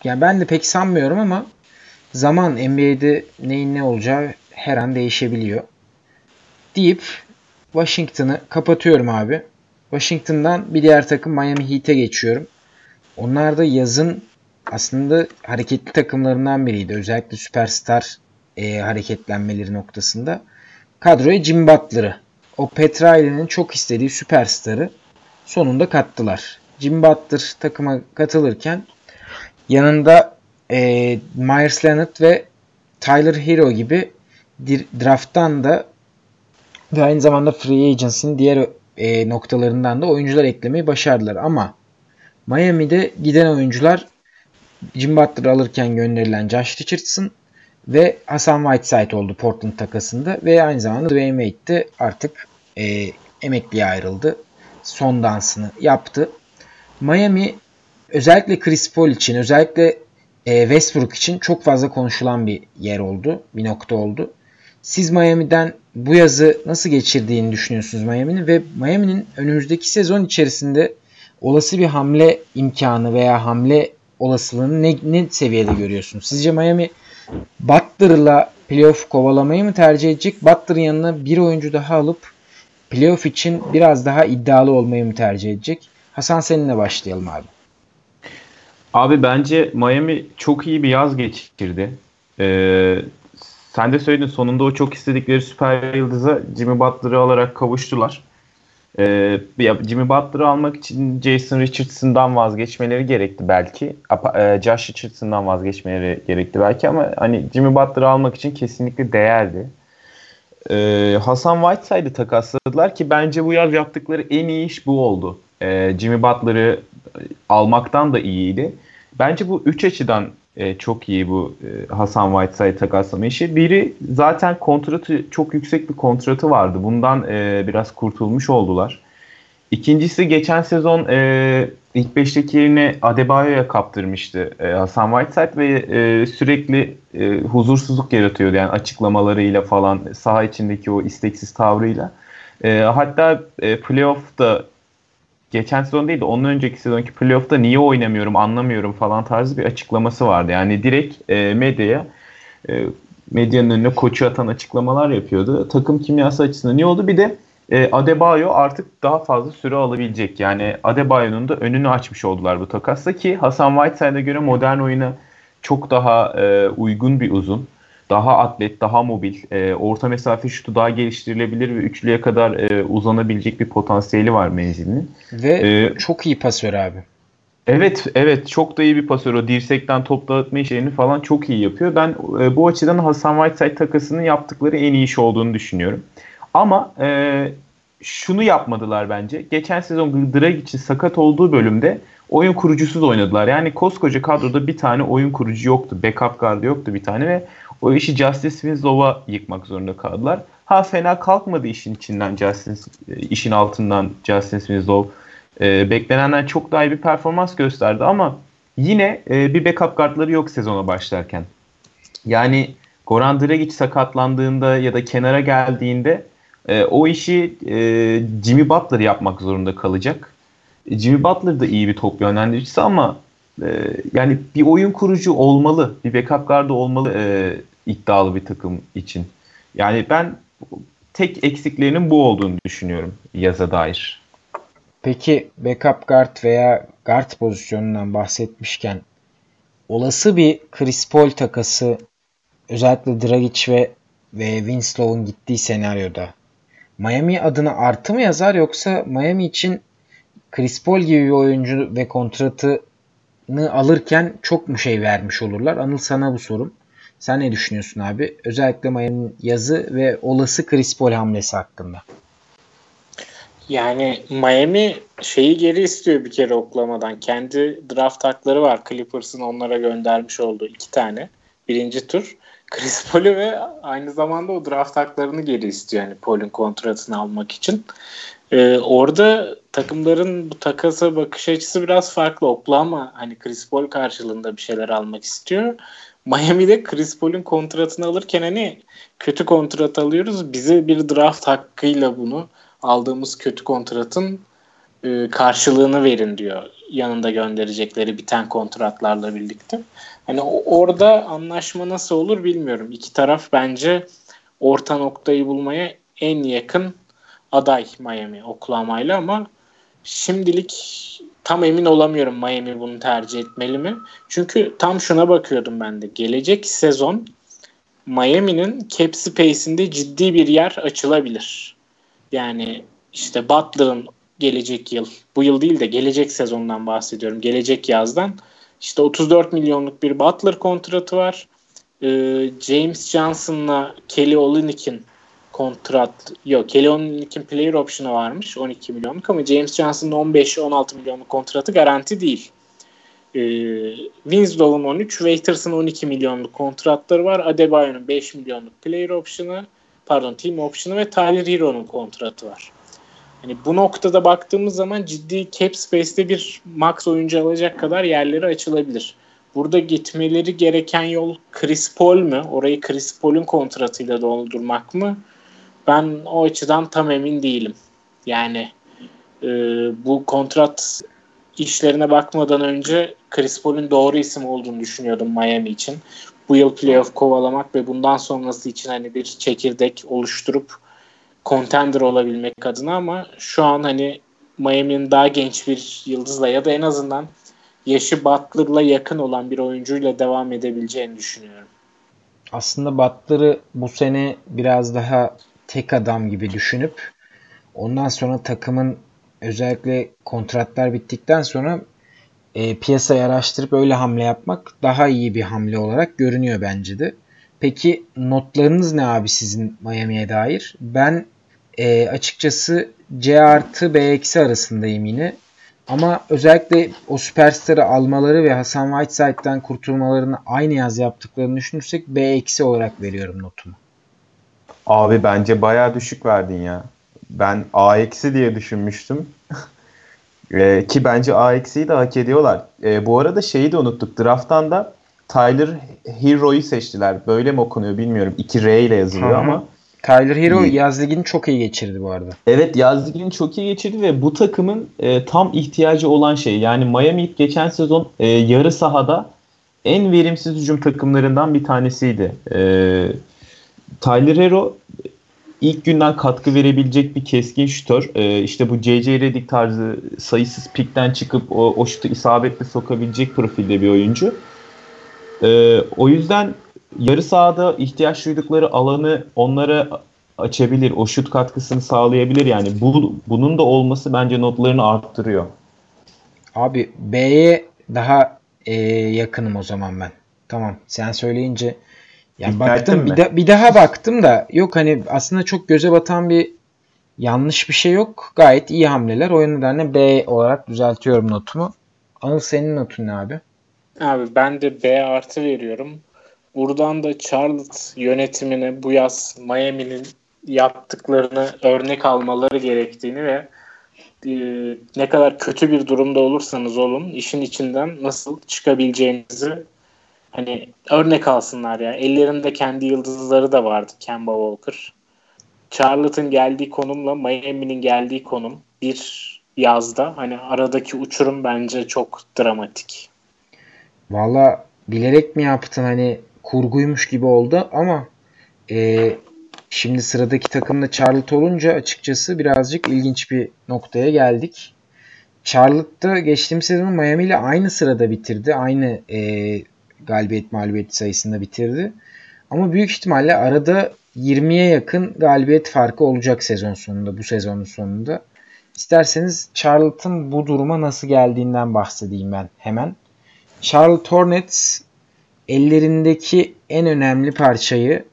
yani ben de pek sanmıyorum ama zaman NBA'de neyin ne olacağı her an değişebiliyor. Deyip Washington'ı kapatıyorum abi. Washington'dan bir diğer takım Miami Heat'e geçiyorum. Onlar da yazın aslında hareketli takımlarından biriydi. Özellikle süperstar e, hareketlenmeleri noktasında. Kadroya Jim Butler'ı, o Petrali'nin çok istediği süperstarı sonunda kattılar. Jim Butler takıma katılırken yanında e, Myers Leonard ve Tyler Hero gibi drafttan da ve aynı zamanda free agency'nin diğer e, noktalarından da oyuncular eklemeyi başardılar. Ama Miami'de giden oyuncular Jim Butler alırken gönderilen Josh Richardson ve Hasan Whiteside oldu Portland takasında ve aynı zamanda Dwayne Wade de artık e, emekliye ayrıldı. Son dansını yaptı. Miami özellikle Chris Paul için özellikle e, Westbrook için çok fazla konuşulan bir yer oldu. Bir nokta oldu. Siz Miami'den bu yazı nasıl geçirdiğini düşünüyorsunuz Miami'nin ve Miami'nin önümüzdeki sezon içerisinde olası bir hamle imkanı veya hamle olasılığını ne, ne seviyede görüyorsunuz? Sizce Miami Butler'la playoff kovalamayı mı tercih edecek? Butler'ın yanına bir oyuncu daha alıp playoff için biraz daha iddialı olmayı mı tercih edecek? Hasan seninle başlayalım abi. Abi bence Miami çok iyi bir yaz geçirdi. Ee, sen de söyledin sonunda o çok istedikleri süper yıldıza Jimmy Butler'ı alarak kavuştular. Ee, Jimmy Butler'ı almak için Jason Richardson'dan vazgeçmeleri gerekti belki. E, Josh Richardson'dan vazgeçmeleri gerekti belki ama hani Jimmy Butler'ı almak için kesinlikle değerdi. Ee, Hasan Whiteside'ı takasladılar ki bence bu yaz yaptıkları en iyi iş bu oldu. Ee, Jimmy Butler'ı almaktan da iyiydi. Bence bu üç açıdan e, çok iyi bu e, Hasan Whiteside takaslama işi. Biri zaten kontratı çok yüksek bir kontratı vardı. Bundan e, biraz kurtulmuş oldular. İkincisi geçen sezon e, ilk beşteki yerine Adebayo'ya kaptırmıştı e, Hasan Whiteside ve e, sürekli e, huzursuzluk yaratıyordu. Yani açıklamalarıyla falan saha içindeki o isteksiz tavrıyla. E, hatta e, playoff'ta geçen sezon değil de onun önceki sezonki playoff'ta niye oynamıyorum anlamıyorum falan tarzı bir açıklaması vardı. Yani direkt e, medyaya e, medyanın önüne koçu atan açıklamalar yapıyordu. Takım kimyası açısından niye oldu? Bir de e, Adebayo artık daha fazla süre alabilecek. Yani Adebayo'nun da önünü açmış oldular bu takasla ki Hasan Whiteside'a göre modern oyuna çok daha e, uygun bir uzun daha atlet, daha mobil, e, orta mesafe şutu daha geliştirilebilir ve üçlüye kadar e, uzanabilecek bir potansiyeli var menzilinin. Ve ee, çok iyi pasör abi. Evet, evet çok da iyi bir pasör. O dirsekten top dağıtma işlerini falan çok iyi yapıyor. Ben e, bu açıdan Hasan Whiteside takasının yaptıkları en iyi iş olduğunu düşünüyorum. Ama e, şunu yapmadılar bence. Geçen sezon Dragic'in sakat olduğu bölümde oyun kurucusuz oynadılar. Yani koskoca kadroda bir tane oyun kurucu yoktu. Backup guard yoktu bir tane ve o işi Justice Winslow'a yıkmak zorunda kaldılar. Ha fena kalkmadı işin içinden Justice, işin altından Justice Winslow. E, beklenenden çok daha iyi bir performans gösterdi ama yine e, bir backup guardları yok sezona başlarken. Yani Goran Dragic sakatlandığında ya da kenara geldiğinde e, o işi e, Jimmy Butler yapmak zorunda kalacak. E, Jimmy Butler da iyi bir top yönlendiricisi ama e, yani bir oyun kurucu olmalı. Bir backup gardı olmalı e, iddialı bir takım için. Yani ben tek eksiklerinin bu olduğunu düşünüyorum yaza dair. Peki backup guard veya guard pozisyonundan bahsetmişken olası bir Chris Paul takası özellikle Dragic ve ve Winslow'un gittiği senaryoda Miami adına artı mı yazar yoksa Miami için Chris Paul gibi bir oyuncu ve kontratını alırken çok mu şey vermiş olurlar? Anıl sana bu sorum. Sen ne düşünüyorsun abi? Özellikle Miami'nin yazı ve olası Chris Paul hamlesi hakkında. Yani Miami şeyi geri istiyor bir kere oklamadan. Kendi draft hakları var. Clippers'ın onlara göndermiş olduğu iki tane. Birinci tur. Chris Paul'ü ve aynı zamanda o draft haklarını geri istiyor. Yani Paul'ün kontratını almak için. Ee, orada takımların bu takasa bakış açısı biraz farklı. Oklahoma hani Chris Paul karşılığında bir şeyler almak istiyor. Miami'de Chris Paul'ün kontratını alırken hani kötü kontrat alıyoruz. Bize bir draft hakkıyla bunu aldığımız kötü kontratın e, karşılığını verin diyor. Yanında gönderecekleri biten kontratlarla birlikte. Hani orada anlaşma nasıl olur bilmiyorum. İki taraf bence orta noktayı bulmaya en yakın aday Miami Oklahoma ile ama şimdilik tam emin olamıyorum Miami bunu tercih etmeli mi? Çünkü tam şuna bakıyordum ben de. Gelecek sezon Miami'nin cap space'inde ciddi bir yer açılabilir. Yani işte Butler'ın gelecek yıl, bu yıl değil de gelecek sezondan bahsediyorum. Gelecek yazdan işte 34 milyonluk bir Butler kontratı var. Ee, James Johnson'la Kelly Olynyk'in kontrat yok Kelly Olynyk'in player option'ı varmış 12 milyonluk ama James Johnson'ın 15-16 milyonluk kontratı garanti değil. Ee, Winslow'un 13, Waiters'ın 12 milyonluk kontratları var. Adebayo'nun 5 milyonluk player option'ı pardon team option'ı ve Tyler Hero'nun kontratı var. Hani bu noktada baktığımız zaman ciddi cap space'te bir max oyuncu alacak kadar yerleri açılabilir. Burada gitmeleri gereken yol Chris Paul mü? Orayı Chris Paul'un kontratıyla doldurmak mı? Ben o açıdan tam emin değilim. Yani e, bu kontrat işlerine bakmadan önce Chris Paul'un doğru isim olduğunu düşünüyordum Miami için. Bu yıl playoff kovalamak ve bundan sonrası için hani bir çekirdek oluşturup contender olabilmek adına ama şu an hani Miami'nin daha genç bir yıldızla ya da en azından yaşı Butler'la yakın olan bir oyuncuyla devam edebileceğini düşünüyorum. Aslında Butler'ı bu sene biraz daha tek adam gibi düşünüp ondan sonra takımın özellikle kontratlar bittikten sonra e, piyasayı araştırıp öyle hamle yapmak daha iyi bir hamle olarak görünüyor bence de. Peki notlarınız ne abi sizin Miami'ye dair? Ben e, açıkçası C artı B eksi arasındayım yine. Ama özellikle o süperstarı almaları ve Hasan Whiteside'den kurtulmalarını aynı yaz yaptıklarını düşünürsek B eksi olarak veriyorum notumu. Abi bence baya düşük verdin ya. Ben A eksi diye düşünmüştüm. e, ki bence A eksiyi de hak ediyorlar. E, bu arada şeyi de unuttuk. Draft'tan da Tyler Hero'yu seçtiler. Böyle mi okunuyor bilmiyorum. 2 R ile yazılıyor ama. Tyler Hero iyi. yaz ligini çok iyi geçirdi bu arada. Evet yaz ligini çok iyi geçirdi ve bu takımın e, tam ihtiyacı olan şey. Yani Miami geçen sezon e, yarı sahada en verimsiz hücum takımlarından bir tanesiydi. E, Tyler Hero ilk günden katkı verebilecek bir keskin şutör. E, işte bu J.J. Redick tarzı sayısız pikten çıkıp o, o şutu isabetle sokabilecek profilde bir oyuncu. E, o yüzden yarı sahada ihtiyaç duydukları alanı onlara açabilir. O şut katkısını sağlayabilir. Yani bu bunun da olması bence notlarını arttırıyor. Abi B'ye daha e, yakınım o zaman ben. Tamam sen söyleyince yani baktım bir, da, bir daha baktım da yok hani aslında çok göze batan bir yanlış bir şey yok. Gayet iyi hamleler. O nedenle B olarak düzeltiyorum notumu. Anıl senin notun ne abi? Abi ben de B artı veriyorum. Buradan da Charlotte yönetimine bu yaz Miami'nin yaptıklarını örnek almaları gerektiğini ve e, ne kadar kötü bir durumda olursanız olun işin içinden nasıl çıkabileceğinizi hani örnek alsınlar ya. Ellerinde kendi yıldızları da vardı Kemba Walker. Charlotte'ın geldiği konumla Miami'nin geldiği konum bir yazda hani aradaki uçurum bence çok dramatik. Valla bilerek mi yaptın hani kurguymuş gibi oldu ama e, şimdi sıradaki takımda Charlotte olunca açıkçası birazcık ilginç bir noktaya geldik. Charlotte'da geçtiğimiz sezon Miami ile aynı sırada bitirdi. Aynı e, galibiyet mağlubiyet sayısında bitirdi. Ama büyük ihtimalle arada 20'ye yakın galibiyet farkı olacak sezon sonunda, bu sezonun sonunda. İsterseniz Charlotte'ın bu duruma nasıl geldiğinden bahsedeyim ben hemen. Charlotte Hornets ellerindeki en önemli parçayı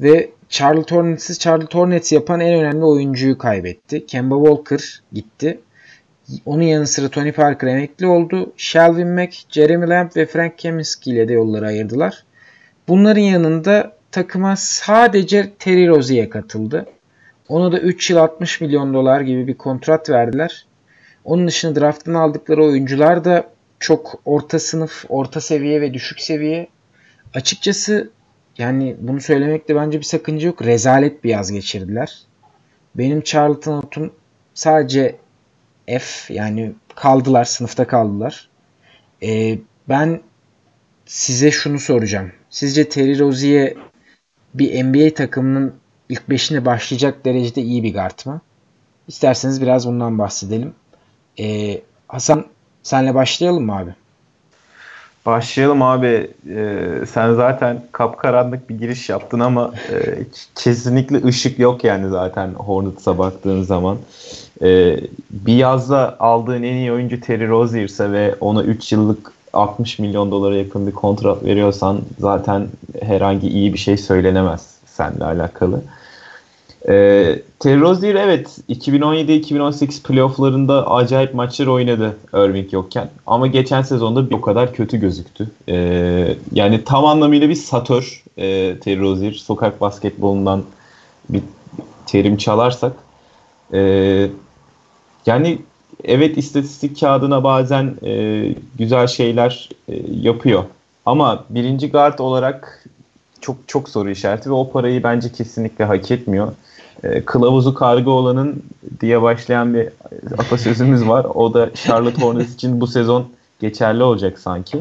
ve Charlotte Hornets'i Charlotte Hornets yapan en önemli oyuncuyu kaybetti. Kemba Walker gitti. Onun yanı sıra Tony Parker emekli oldu. Shelvin Mack, Jeremy Lamb ve Frank Kaminsky ile de yolları ayırdılar. Bunların yanında takıma sadece Terry Rozier katıldı. Ona da 3 yıl 60 milyon dolar gibi bir kontrat verdiler. Onun dışında drafttan aldıkları oyuncular da çok orta sınıf, orta seviye ve düşük seviye. Açıkçası yani bunu söylemekte bence bir sakınca yok. Rezalet bir yaz geçirdiler. Benim Charlton notum sadece F yani kaldılar, sınıfta kaldılar. Ee, ben size şunu soracağım. Sizce Terry Rozier bir NBA takımının ilk beşine başlayacak derecede iyi bir guard mı? İsterseniz biraz bundan bahsedelim. Ee, Hasan senle başlayalım mı abi? Başlayalım abi. Ee, sen zaten kapkaranlık bir giriş yaptın ama e, kesinlikle ışık yok yani zaten Hornets'a baktığın zaman. Ee, bir yazda aldığın en iyi oyuncu Terry Rozier ise ve ona 3 yıllık 60 milyon dolara yakın bir kontrat veriyorsan zaten herhangi iyi bir şey söylenemez seninle alakalı. Ee, Terry evet 2017-2018 playofflarında acayip maçlar oynadı Irving yokken. Ama geçen sezonda bir o kadar kötü gözüktü. Ee, yani tam anlamıyla bir satör e, Terry. Sokak basketbolundan bir terim çalarsak. Ee, yani evet istatistik kağıdına bazen e, güzel şeyler e, yapıyor. Ama birinci guard olarak çok çok soru işareti ve o parayı bence kesinlikle hak etmiyor. E, kılavuzu karga olanın diye başlayan bir atasözümüz var. O da Charlotte Hornets için bu sezon geçerli olacak sanki.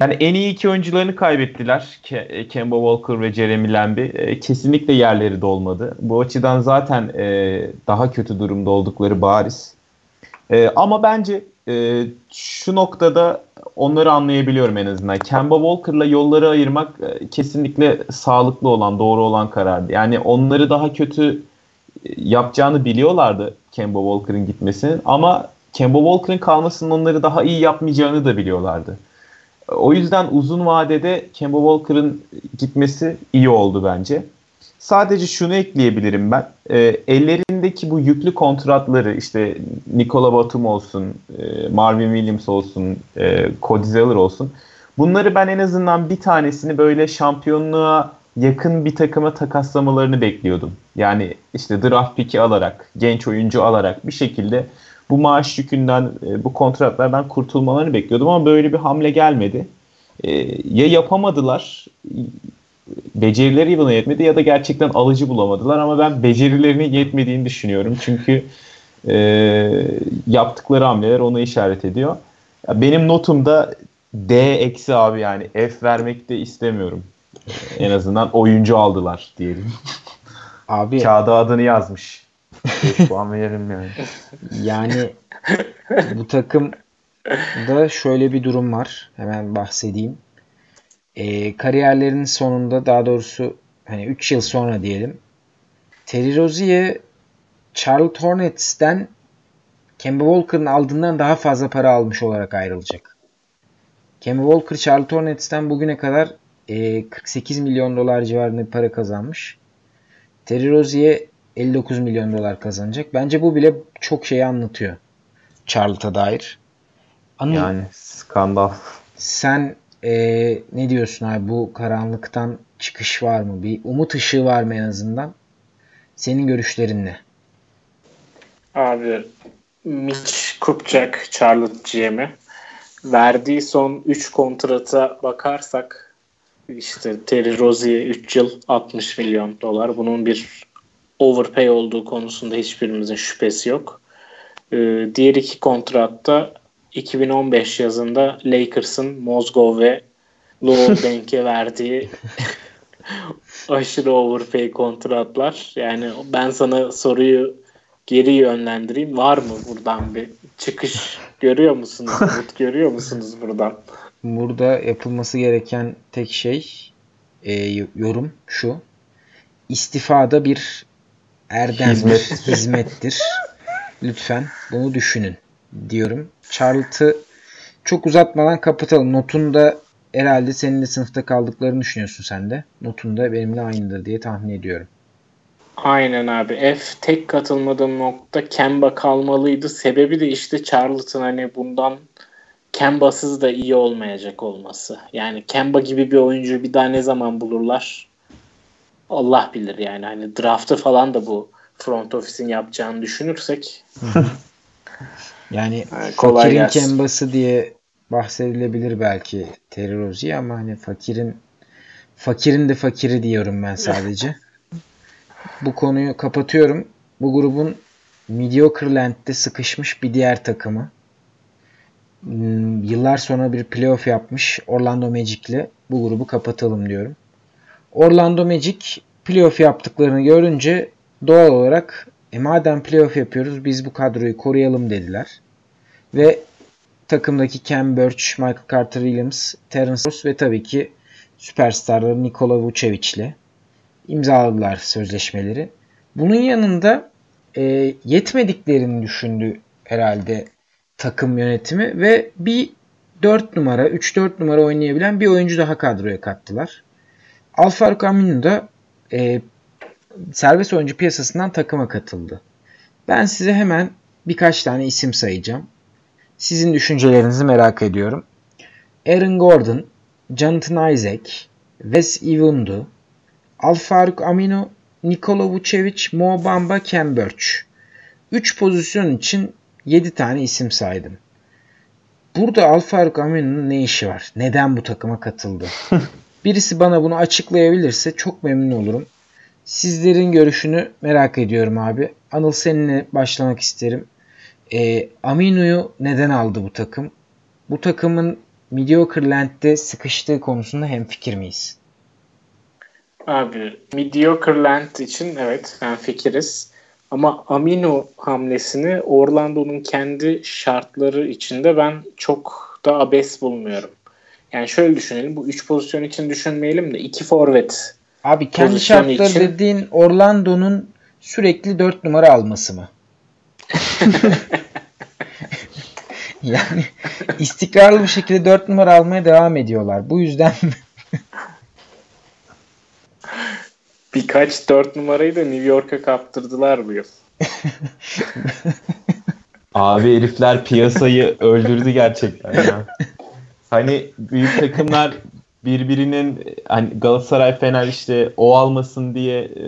Yani en iyi iki oyuncularını kaybettiler. Ke- Kemba Walker ve Jeremy Lamb. E, kesinlikle yerleri dolmadı. Bu açıdan zaten e, daha kötü durumda oldukları bariz. E, ama bence e, şu noktada onları anlayabiliyorum en azından. Kemba Walker'la yolları ayırmak e, kesinlikle sağlıklı olan, doğru olan karardı. Yani onları daha kötü e, yapacağını biliyorlardı Kemba Walker'ın gitmesinin ama Kemba Walker'ın kalmasının onları daha iyi yapmayacağını da biliyorlardı. O yüzden uzun vadede Kemba Walker'ın gitmesi iyi oldu bence. Sadece şunu ekleyebilirim ben. E, ellerindeki bu yüklü kontratları işte Nikola Batum olsun, e, Marvin Williams olsun, e, Cody Zeller olsun. Bunları ben en azından bir tanesini böyle şampiyonluğa yakın bir takıma takaslamalarını bekliyordum. Yani işte draft pick'i alarak, genç oyuncu alarak bir şekilde bu maaş yükünden, e, bu kontratlardan kurtulmalarını bekliyordum ama böyle bir hamle gelmedi. E, ya yapamadılar becerileri buna yetmedi ya da gerçekten alıcı bulamadılar ama ben becerilerinin yetmediğini düşünüyorum. Çünkü e, yaptıkları hamleler onu işaret ediyor. Ya benim notumda D eksi abi yani F vermek de istemiyorum. En azından oyuncu aldılar diyelim. Abi kağıda adını yazmış. 5 puan verelim yani. Yani bu takım da şöyle bir durum var. Hemen bahsedeyim e, kariyerlerinin sonunda daha doğrusu hani 3 yıl sonra diyelim Terry Rozier Charlotte Hornets'ten Kemba Walker'ın aldığından daha fazla para almış olarak ayrılacak. Kemba Walker Charlotte Hornets'ten bugüne kadar e, 48 milyon dolar civarında para kazanmış. Terry Rozier 59 milyon dolar kazanacak. Bence bu bile çok şey anlatıyor. Charlotte'a dair. Anladın yani skandal. Sen ee, ne diyorsun abi bu karanlıktan çıkış var mı? Bir umut ışığı var mı en azından? Senin görüşlerin ne? Abi Mitch Kupchak Charlotte GM'i verdiği son 3 kontrata bakarsak işte Terry Rozier 3 yıl 60 milyon dolar. Bunun bir overpay olduğu konusunda hiçbirimizin şüphesi yok. Ee, diğer iki kontratta 2015 yazında Lakers'ın Mozgov ve Lowell Bank'e verdiği aşırı overpay kontratlar. Yani ben sana soruyu geri yönlendireyim. Var mı buradan bir çıkış görüyor musunuz? Umut görüyor musunuz buradan? Burada yapılması gereken tek şey e, yorum şu. İstifada bir erdemdir, Hizmet. hizmettir. Lütfen bunu düşünün diyorum. Charlotte'ı çok uzatmadan kapatalım. Notunu da herhalde senin de sınıfta kaldıklarını düşünüyorsun sen de. Notun da benimle aynıdır diye tahmin ediyorum. Aynen abi. F tek katılmadığım nokta Kemba kalmalıydı. Sebebi de işte Charlton hani bundan Kemba'sız da iyi olmayacak olması. Yani Kemba gibi bir oyuncu bir daha ne zaman bulurlar? Allah bilir yani. Hani draftı falan da bu front office'in yapacağını düşünürsek. yani yani kolay fakirin gelsin. Kemba'sı diye bahsedilebilir belki Terry Rozier ama hani fakirin fakirin de fakiri diyorum ben sadece. Bu konuyu kapatıyorum. Bu grubun Mediocre Land'de sıkışmış bir diğer takımı. Hmm, Yıllar sonra bir playoff yapmış Orlando Magic'le bu grubu kapatalım diyorum. Orlando Magic playoff yaptıklarını görünce doğal olarak e madem playoff yapıyoruz biz bu kadroyu koruyalım dediler. Ve takımdaki Cam Birch, Michael Carter Williams, Terence Ross ve tabii ki süperstarları Nikola Vucevic'le imzaladılar sözleşmeleri. Bunun yanında e, yetmediklerini düşündü herhalde takım yönetimi ve bir 4 numara, 3-4 numara oynayabilen bir oyuncu daha kadroya kattılar. Alfaruk Aminu da e, serbest oyuncu piyasasından takıma katıldı. Ben size hemen birkaç tane isim sayacağım. Sizin düşüncelerinizi merak ediyorum. Aaron Gordon, Jonathan Isaac, Wes Iwundu, Alfaruk Aminu, Nikola Vucevic, Mo Bamba, Ken Birch. 3 pozisyon için 7 tane isim saydım. Burada Alfaruk Aminu'nun ne işi var? Neden bu takıma katıldı? Birisi bana bunu açıklayabilirse çok memnun olurum. Sizlerin görüşünü merak ediyorum abi. Anıl seninle başlamak isterim. E, Aminu'yu neden aldı bu takım? Bu takımın Mediocre Land'de sıkıştığı konusunda hemfikir miyiz? Abi Mediocre Land için evet ben fikiriz. Ama Amino hamlesini Orlando'nun kendi şartları içinde ben çok da abes bulmuyorum. Yani şöyle düşünelim. Bu 3 pozisyon için düşünmeyelim de 2 forvet. Abi kendi şartları için- dediğin Orlando'nun sürekli 4 numara alması mı? yani istikrarlı bir şekilde 4 numara almaya devam ediyorlar. Bu yüzden Birkaç 4 numarayı da New York'a kaptırdılar bu yıl. Abi herifler piyasayı öldürdü gerçekten ya. Hani büyük takımlar birbirinin hani Galatasaray Fener işte o almasın diye e,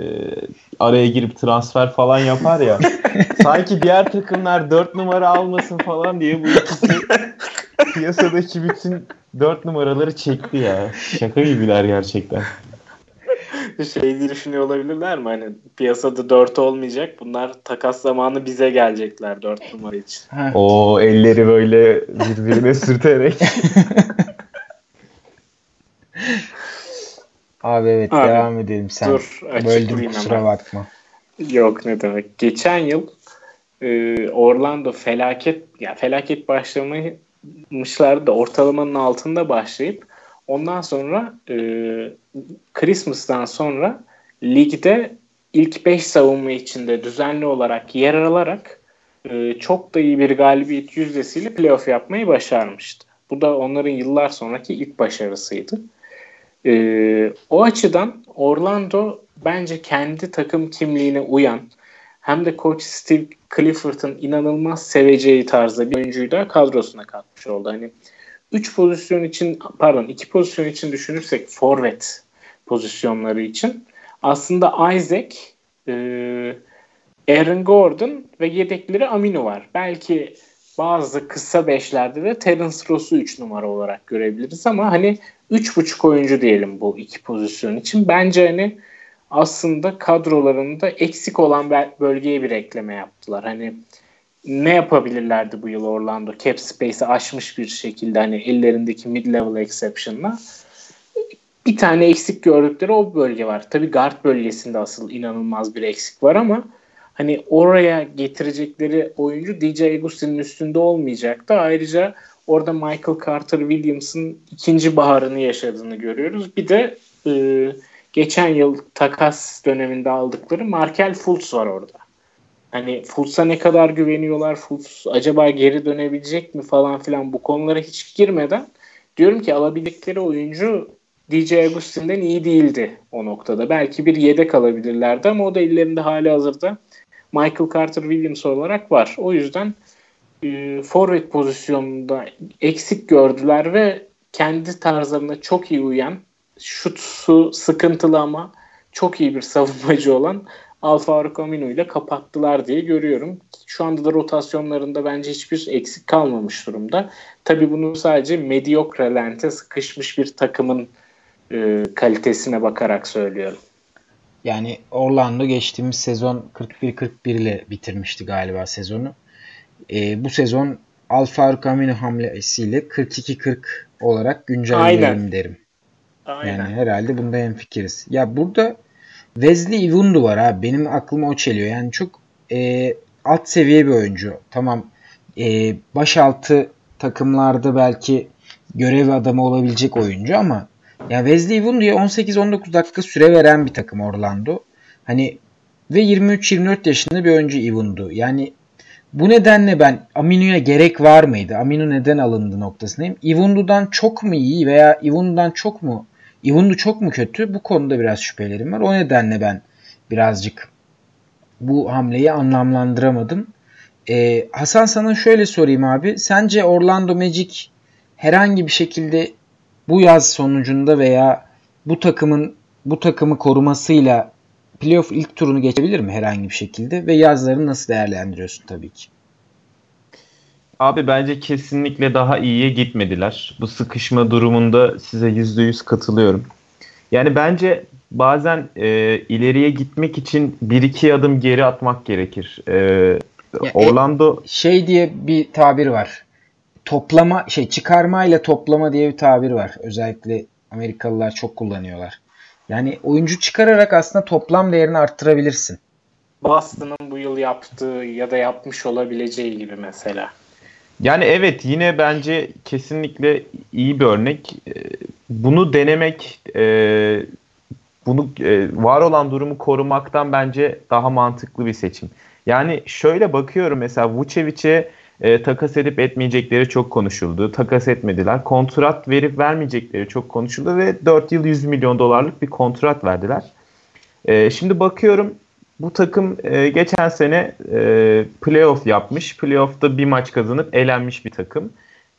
araya girip transfer falan yapar ya. Sanki diğer takımlar 4 numara almasın falan diye bu ikisi piyasadaki bütün 4 numaraları çekti ya. Şaka gibiler gerçekten. Şey diye düşünüyor olabilirler mi? Hani piyasada 4 olmayacak. Bunlar takas zamanı bize gelecekler 4 numara için. O elleri böyle birbirine sürterek. abi evet Abi, devam edelim sen. dur, Böldüm kusura hemen. bakma. Yok ne demek. Geçen yıl e, Orlando felaket ya felaket başlamışlardı da ortalamanın altında başlayıp ondan sonra e, Christmas'tan sonra ligde ilk 5 savunma içinde düzenli olarak yer alarak e, çok da iyi bir galibiyet yüzdesiyle playoff yapmayı başarmıştı. Bu da onların yıllar sonraki ilk başarısıydı. Ee, o açıdan Orlando bence kendi takım kimliğine uyan hem de Coach Steve Clifford'ın inanılmaz seveceği tarzda bir oyuncuyu da kadrosuna katmış oldu. Hani 3 pozisyon için pardon 2 pozisyon için düşünürsek forvet pozisyonları için aslında Isaac, e, Aaron Gordon ve yedekleri Amino var. Belki bazı kısa beşlerde de Terence Ross'u 3 numara olarak görebiliriz ama hani 3.5 oyuncu diyelim bu iki pozisyon için. Bence hani aslında kadrolarında eksik olan bölgeye bir ekleme yaptılar. Hani ne yapabilirlerdi bu yıl Orlando? Cap space'i aşmış bir şekilde hani ellerindeki mid-level exception'la. Bir tane eksik gördükleri o bölge var. Tabii guard bölgesinde asıl inanılmaz bir eksik var ama hani oraya getirecekleri oyuncu DJ Agustin'in üstünde olmayacaktı. Ayrıca orada Michael Carter Williams'ın ikinci baharını yaşadığını görüyoruz. Bir de e, geçen yıl takas döneminde aldıkları Markel Fultz var orada. Hani Fultz'a ne kadar güveniyorlar? Fultz acaba geri dönebilecek mi falan filan bu konulara hiç girmeden diyorum ki alabildikleri oyuncu DJ Agustin'den iyi değildi o noktada. Belki bir yedek alabilirlerdi ama o da ellerinde hali hazırda Michael Carter Williams olarak var. O yüzden e, forvet pozisyonunda eksik gördüler ve kendi tarzlarına çok iyi uyan şutsu sıkıntılı ama çok iyi bir savunmacı olan Alfaro Camino ile kapattılar diye görüyorum. Şu anda da rotasyonlarında bence hiçbir eksik kalmamış durumda. Tabii bunu sadece mediokre lente sıkışmış bir takımın e, kalitesine bakarak söylüyorum. Yani Orlando geçtiğimiz sezon 41-41 ile bitirmişti galiba sezonu. E, bu sezon Alfaro Camino hamlesiyle 42-40 olarak güncelleyelim derim. Aynen. Yani herhalde bunda en fikiriz. Ya burada Wesley Iwundu var abi. Benim aklıma o çeliyor. Yani çok e, alt seviye bir oyuncu. Tamam e, başaltı takımlarda belki görev adamı olabilecek oyuncu ama ya Wesley Iwundu'ya 18-19 dakika süre veren bir takım Orlando. Hani ve 23-24 yaşında bir oyuncu Iwundu. Yani bu nedenle ben Aminu'ya gerek var mıydı? Aminu neden alındı noktasındayım. Iwundu'dan çok mu iyi veya Iwundu'dan çok mu Iwundu çok mu kötü? Bu konuda biraz şüphelerim var. O nedenle ben birazcık bu hamleyi anlamlandıramadım. Ee, Hasan sana şöyle sorayım abi. Sence Orlando Magic herhangi bir şekilde bu yaz sonucunda veya bu takımın bu takımı korumasıyla playoff ilk turunu geçebilir mi herhangi bir şekilde ve yazlarını nasıl değerlendiriyorsun tabii ki? Abi bence kesinlikle daha iyiye gitmediler. Bu sıkışma durumunda size %100 katılıyorum. Yani bence bazen e, ileriye gitmek için bir iki adım geri atmak gerekir. E, ya, Orlando e, şey diye bir tabir var. Toplama şey çıkarma ile toplama diye bir tabir var. Özellikle Amerikalılar çok kullanıyorlar. Yani oyuncu çıkararak aslında toplam değerini arttırabilirsin. Boston'ın bu yıl yaptığı ya da yapmış olabileceği gibi mesela. Yani evet yine bence kesinlikle iyi bir örnek. Ee, bunu denemek, e, bunu e, var olan durumu korumaktan bence daha mantıklı bir seçim. Yani şöyle bakıyorum mesela Vucevic'e e, takas edip etmeyecekleri çok konuşuldu. Takas etmediler. Kontrat verip vermeyecekleri çok konuşuldu ve 4 yıl 100 milyon dolarlık bir kontrat verdiler. E, şimdi bakıyorum bu takım e, geçen sene e, playoff yapmış. Playoff'ta bir maç kazanıp elenmiş bir takım.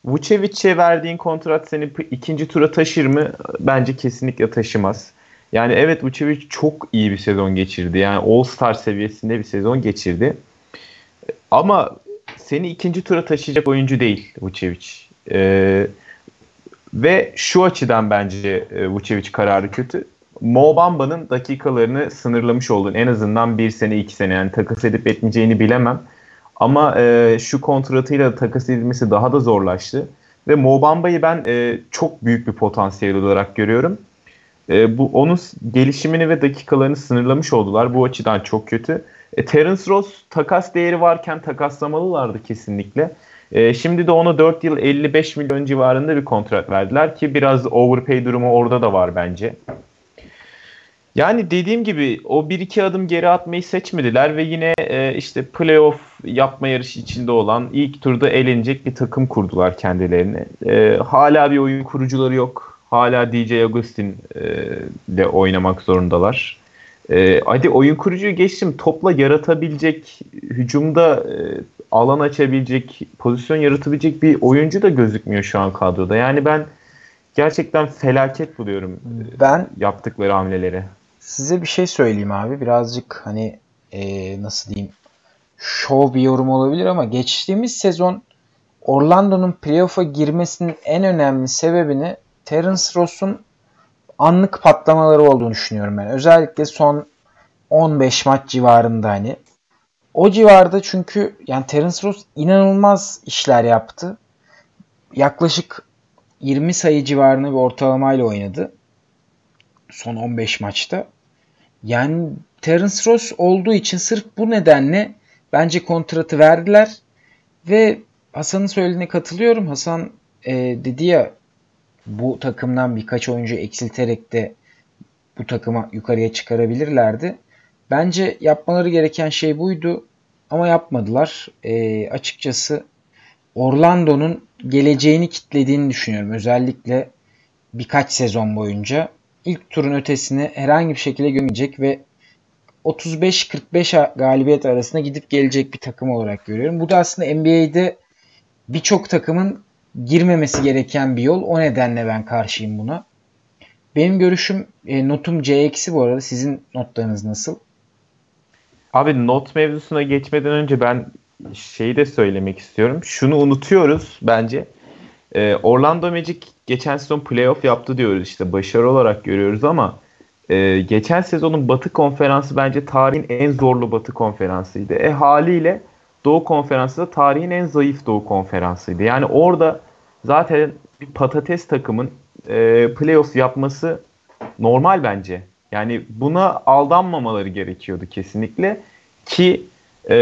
Vucevic'e verdiğin kontrat seni ikinci tura taşır mı? Bence kesinlikle taşımaz. Yani evet Vucevic çok iyi bir sezon geçirdi. Yani All-Star seviyesinde bir sezon geçirdi. Ama seni ikinci tura taşıyacak oyuncu değil Vucevic. Ee, ve şu açıdan bence e, Vucevic kararı kötü. Mo Bamba'nın dakikalarını sınırlamış oldun. En azından bir sene iki sene yani takas edip etmeyeceğini bilemem. Ama e, şu kontratıyla takas edilmesi daha da zorlaştı. Ve Mo Bamba'yı ben e, çok büyük bir potansiyel olarak görüyorum. E, bu onun gelişimini ve dakikalarını sınırlamış oldular. Bu açıdan çok kötü. E, Terence Ross takas değeri varken takaslamalılardı kesinlikle. E, şimdi de ona 4 yıl 55 milyon civarında bir kontrat verdiler ki biraz overpay durumu orada da var bence. Yani dediğim gibi o 1-2 adım geri atmayı seçmediler ve yine e, işte playoff yapma yarışı içinde olan ilk turda elenecek bir takım kurdular kendilerine. E, hala bir oyun kurucuları yok. Hala DJ Agustin e, ile oynamak zorundalar. E, hadi oyun kurucuyu geçtim. Topla yaratabilecek, hücumda e, alan açabilecek, pozisyon yaratabilecek bir oyuncu da gözükmüyor şu an kadroda. Yani ben gerçekten felaket buluyorum ben yaptıkları hamleleri. Size bir şey söyleyeyim abi. Birazcık hani ee, nasıl diyeyim şov bir yorum olabilir ama geçtiğimiz sezon Orlando'nun playoff'a girmesinin en önemli sebebini Terence Ross'un anlık patlamaları olduğunu düşünüyorum ben. Özellikle son 15 maç civarında hani. O civarda çünkü yani Terence Ross inanılmaz işler yaptı. Yaklaşık 20 sayı civarında bir ortalamayla oynadı. Son 15 maçta. Yani Terence Ross olduğu için sırf bu nedenle bence kontratı verdiler. Ve Hasan'ın söylediğine katılıyorum. Hasan e, dedi ya bu takımdan birkaç oyuncu eksilterek de bu takıma yukarıya çıkarabilirlerdi. Bence yapmaları gereken şey buydu ama yapmadılar. E, açıkçası Orlando'nun geleceğini kitlediğini düşünüyorum. Özellikle birkaç sezon boyunca. ilk turun ötesine herhangi bir şekilde gömecek ve 35-45 galibiyet arasında gidip gelecek bir takım olarak görüyorum. Bu da aslında NBA'de birçok takımın girmemesi gereken bir yol. O nedenle ben karşıyım buna. Benim görüşüm e, notum C bu arada. Sizin notlarınız nasıl? Abi not mevzusuna geçmeden önce ben şeyi de söylemek istiyorum. Şunu unutuyoruz bence. Ee, Orlando Magic geçen sezon playoff yaptı diyoruz işte başarı olarak görüyoruz ama e, geçen sezonun Batı konferansı bence tarihin en zorlu Batı konferansıydı. E haliyle Doğu konferansı da tarihin en zayıf Doğu konferansıydı. Yani orada zaten bir patates takımın e, playoff yapması normal bence. Yani buna aldanmamaları gerekiyordu kesinlikle ki e,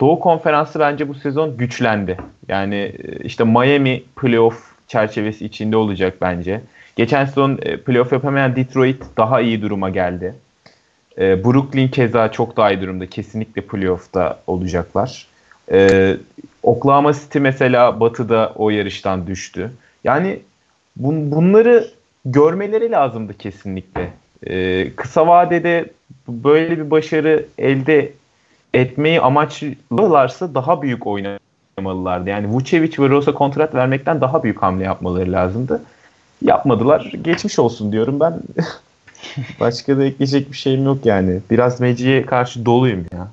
Doğu Konferansı bence bu sezon güçlendi. Yani e, işte Miami playoff çerçevesi içinde olacak bence. Geçen sezon e, playoff yapamayan Detroit daha iyi duruma geldi. E, Brooklyn keza çok daha iyi durumda. Kesinlikle playoff'ta olacaklar. E, Oklahoma City mesela batıda o yarıştan düştü. Yani bun, bunları görmeleri lazımdı kesinlikle. E, kısa vadede böyle bir başarı elde etmeyi amaçlılarsa daha büyük oynamalılardı. Yani Vucevic ve Rosa kontrat vermekten daha büyük hamle yapmaları lazımdı. Yapmadılar. Geçmiş olsun diyorum ben. Başka da ekleyecek bir şeyim yok yani. Biraz Meci'ye karşı doluyum ya.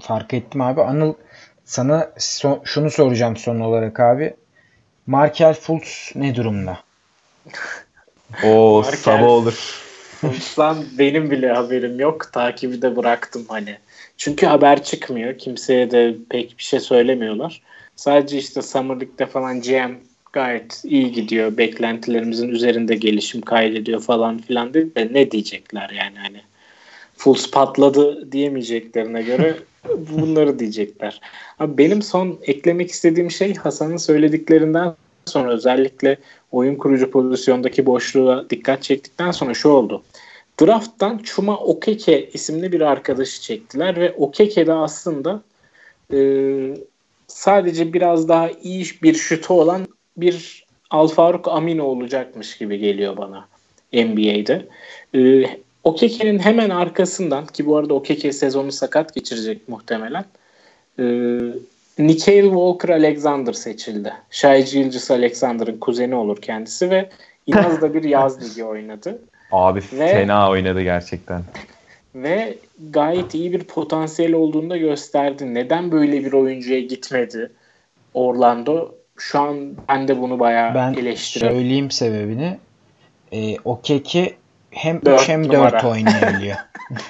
Fark ettim abi. Anıl sana so- şunu soracağım son olarak abi. Markel Fultz ne durumda? O sabah olur. Fultz'dan benim bile haberim yok. Takibi de bıraktım hani. Çünkü haber çıkmıyor. Kimseye de pek bir şey söylemiyorlar. Sadece işte Summer League'de falan GM gayet iyi gidiyor. Beklentilerimizin üzerinde gelişim kaydediyor falan filan dedi de ne diyecekler yani hani. Fulls patladı diyemeyeceklerine göre bunları diyecekler. Abi benim son eklemek istediğim şey Hasan'ın söylediklerinden sonra özellikle oyun kurucu pozisyondaki boşluğa dikkat çektikten sonra şu oldu. Draft'tan Chuma Okeke isimli bir arkadaşı çektiler ve Okeke de aslında e, sadece biraz daha iyi bir şutu olan bir Alfaruk Amino olacakmış gibi geliyor bana NBA'de. E, Okeke'nin hemen arkasından ki bu arada Okeke sezonu sakat geçirecek muhtemelen. E, Nikail Walker Alexander seçildi. Shai Gilgis Alexander'ın kuzeni olur kendisi ve İnaz'da bir yaz ligi oynadı. Abi ve, fena oynadı gerçekten. Ve gayet iyi bir potansiyel olduğunu da gösterdi. Neden böyle bir oyuncuya gitmedi Orlando? Şu an ben de bunu bayağı ben eleştiriyorum. Ben söyleyeyim sebebini. E, o keki hem 3 hem 4 oynayabiliyor.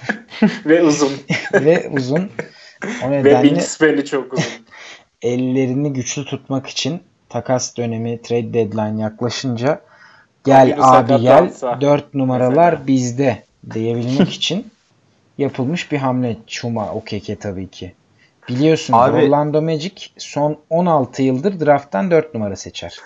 ve uzun. ve uzun. O nedenle ve wingspan'i çok uzun. ellerini güçlü tutmak için takas dönemi trade deadline yaklaşınca gel abi gel 4 numaralar mesela. bizde diyebilmek için yapılmış bir hamle Çuma Okeke tabii ki. Biliyorsunuz abi, Orlando Magic son 16 yıldır drafttan 4 numara seçer.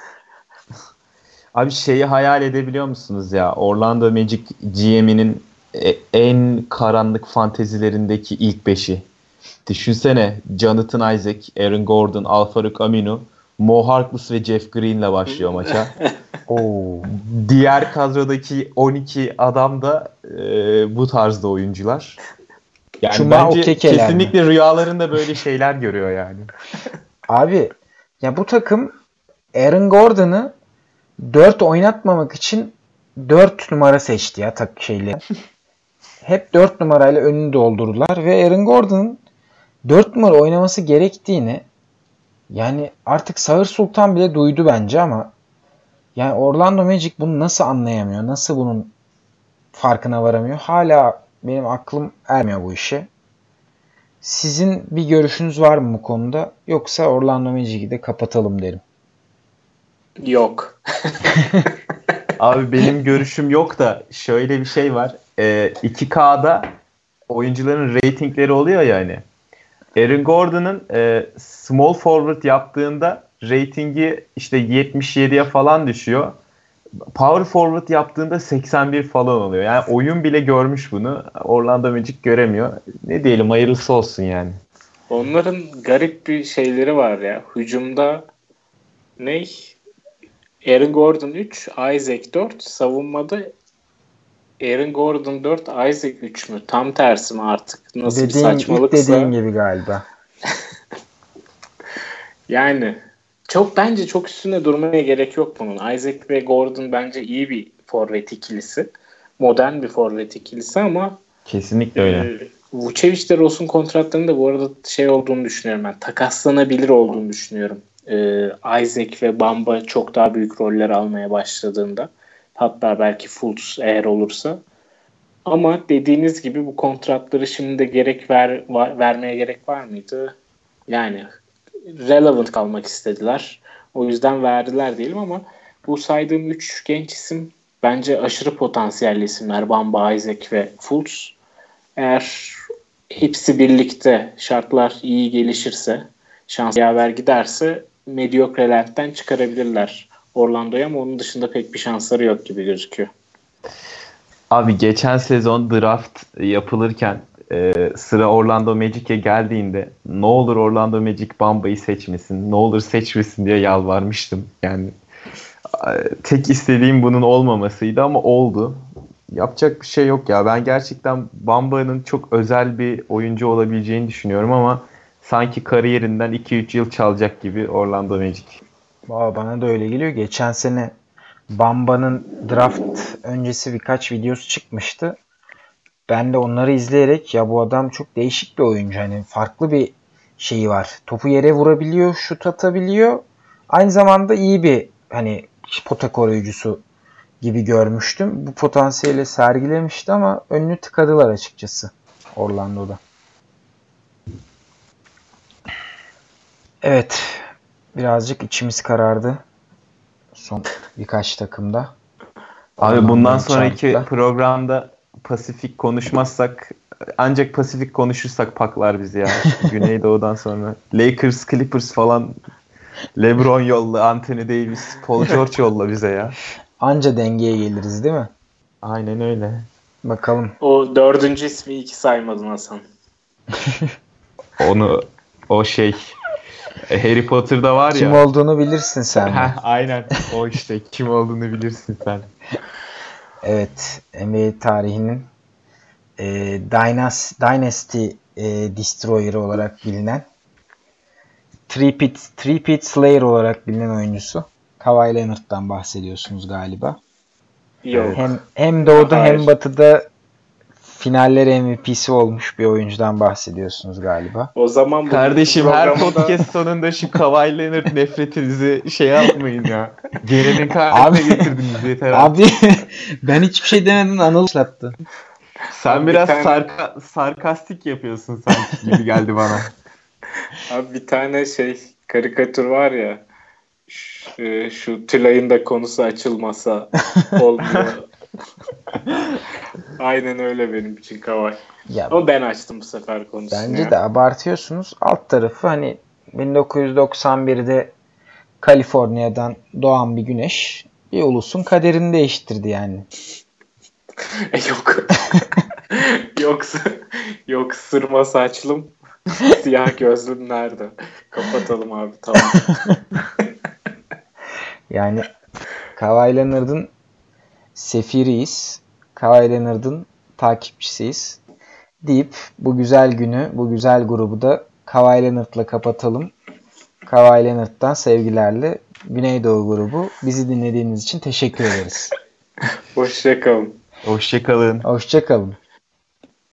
Abi şeyi hayal edebiliyor musunuz ya? Orlando Magic GM'inin e, en karanlık fantezilerindeki ilk beşi. Düşünsene Jonathan Isaac, Aaron Gordon, Alfaruk Aminu, Mo Harkless ve Jeff Green'le başlıyor maça. Oo. Diğer kadrodaki 12 adam da e, bu tarzda oyuncular. Yani Cuma bence kesinlikle mi? rüyalarında böyle şeyler görüyor yani. Abi ya bu takım Aaron Gordon'ı 4 oynatmamak için 4 numara seçti ya tak şeyle. Hep 4 numarayla önünü doldurdular ve Aaron Gordon'ın 4 numara oynaması gerektiğini yani artık Sağır Sultan bile duydu bence ama yani Orlando Magic bunu nasıl anlayamıyor? Nasıl bunun farkına varamıyor? Hala benim aklım ermiyor bu işe. Sizin bir görüşünüz var mı bu konuda? Yoksa Orlando Magic'i de kapatalım derim. Yok. Abi benim görüşüm yok da şöyle bir şey var. Ee, 2K'da oyuncuların ratingleri oluyor ya hani. Aaron Gordon'ın e, small forward yaptığında ratingi işte 77'ye falan düşüyor. Power forward yaptığında 81 falan oluyor. Yani oyun bile görmüş bunu. Orlando Magic göremiyor. Ne diyelim hayırlısı olsun yani. Onların garip bir şeyleri var ya. Hücumda Ney? Aaron Gordon 3, Isaac 4. Savunmada Aaron Gordon 4, Isaac 3 mü? Tam tersi mi artık? Nasıl dediğin, bir saçmalıksa. ilk dediğin gibi galiba. Yani çok bence çok üstüne durmaya gerek yok bunun. Isaac ve Gordon bence iyi bir forvet ikilisi. Modern bir forvet ikilisi ama Kesinlikle öyle. e, Vucevic de Ross'un kontratlarında bu arada şey olduğunu düşünüyorum ben. Takaslanabilir olduğunu düşünüyorum. E, Isaac ve Bamba çok daha büyük roller almaya başladığında. Hatta belki Fultz eğer olursa. Ama dediğiniz gibi bu kontratları şimdi de gerek ver, va- vermeye gerek var mıydı? Yani relevant kalmak istediler. O yüzden verdiler diyelim ama bu saydığım 3 genç isim bence aşırı potansiyelli isimler. Bamba, Isaac ve Fultz. Eğer hepsi birlikte şartlar iyi gelişirse, şans yaver giderse mediokrelerden çıkarabilirler Orlando'ya ama onun dışında pek bir şansları yok gibi gözüküyor. Abi geçen sezon draft yapılırken e, sıra Orlando Magic'e geldiğinde ne olur Orlando Magic Bamba'yı seçmesin, ne olur seçmesin diye yalvarmıştım. Yani e, tek istediğim bunun olmamasıydı ama oldu. Yapacak bir şey yok ya. Ben gerçekten Bamba'nın çok özel bir oyuncu olabileceğini düşünüyorum ama sanki kariyerinden 2-3 yıl çalacak gibi Orlando Magic. Valla bana da öyle geliyor. Geçen sene Bamba'nın draft öncesi birkaç videosu çıkmıştı. Ben de onları izleyerek ya bu adam çok değişik bir oyuncu. Hani farklı bir şeyi var. Topu yere vurabiliyor, şut atabiliyor. Aynı zamanda iyi bir hani pota koruyucusu gibi görmüştüm. Bu potansiyeli sergilemişti ama önünü tıkadılar açıkçası Orlando'da. Evet. Birazcık içimiz karardı. Son birkaç takımda. Abi Orlando'nun bundan sonraki çarkta. programda Pasifik konuşmazsak ancak Pasifik konuşursak paklar bizi ya. Güneydoğu'dan sonra. Lakers, Clippers falan LeBron yolla, Anthony Davis, Paul George yolla bize ya. anca dengeye geliriz değil mi? Aynen öyle. Bakalım. O dördüncü ismi iki saymadın Hasan. Onu o şey Harry Potter'da var Kim ya. olduğunu bilirsin sen. Heh, aynen o işte kim olduğunu bilirsin sen. Evet. NBA tarihinin e, Dynas, Dynasty e, Destroyer'ı olarak bilinen Three-Pit, Three-Pit Slayer olarak bilinen oyuncusu. Kawhi Leonard'dan bahsediyorsunuz galiba. Yok. Hem hem doğuda Hayır. hem batıda finaller MVP'si olmuş bir oyuncudan bahsediyorsunuz galiba. O zaman bu Kardeşim her programda- podcast sonunda şu Kawhi Leonard nefretinizi şey yapmayın ya. Gelenin Abi- haline getirdiniz yeter. Abi. Abi ben hiçbir şey demedim Anıl başlattı. Sen Abi bir biraz tane- sarka- sarkastik yapıyorsun sanki gibi geldi bana. Abi bir tane şey karikatür var ya şu, e, şu Tülay'ın da konusu açılmasa olmuyor. Aynen öyle benim için Kavay. Ya Ama ben açtım bu sefer konusunu. Bence ya. de abartıyorsunuz. Alt tarafı hani 1991'de Kaliforniya'dan doğan bir güneş bir ulusun kaderini değiştirdi yani. E, yok. Yoksa yok sırma saçlım siyah gözlüm nerede? Kapatalım abi tamam. Yani Kawhi Leonard'ın sefiriyiz. Kawhi Leonard'ın takipçisiyiz. Deyip bu güzel günü, bu güzel grubu da Kawhi Leonard'la kapatalım. Kawhi Leonard'dan sevgilerle Güneydoğu grubu. Bizi dinlediğiniz için teşekkür ederiz. Hoşçakalın. Hoşçakalın. Hoşçakalın.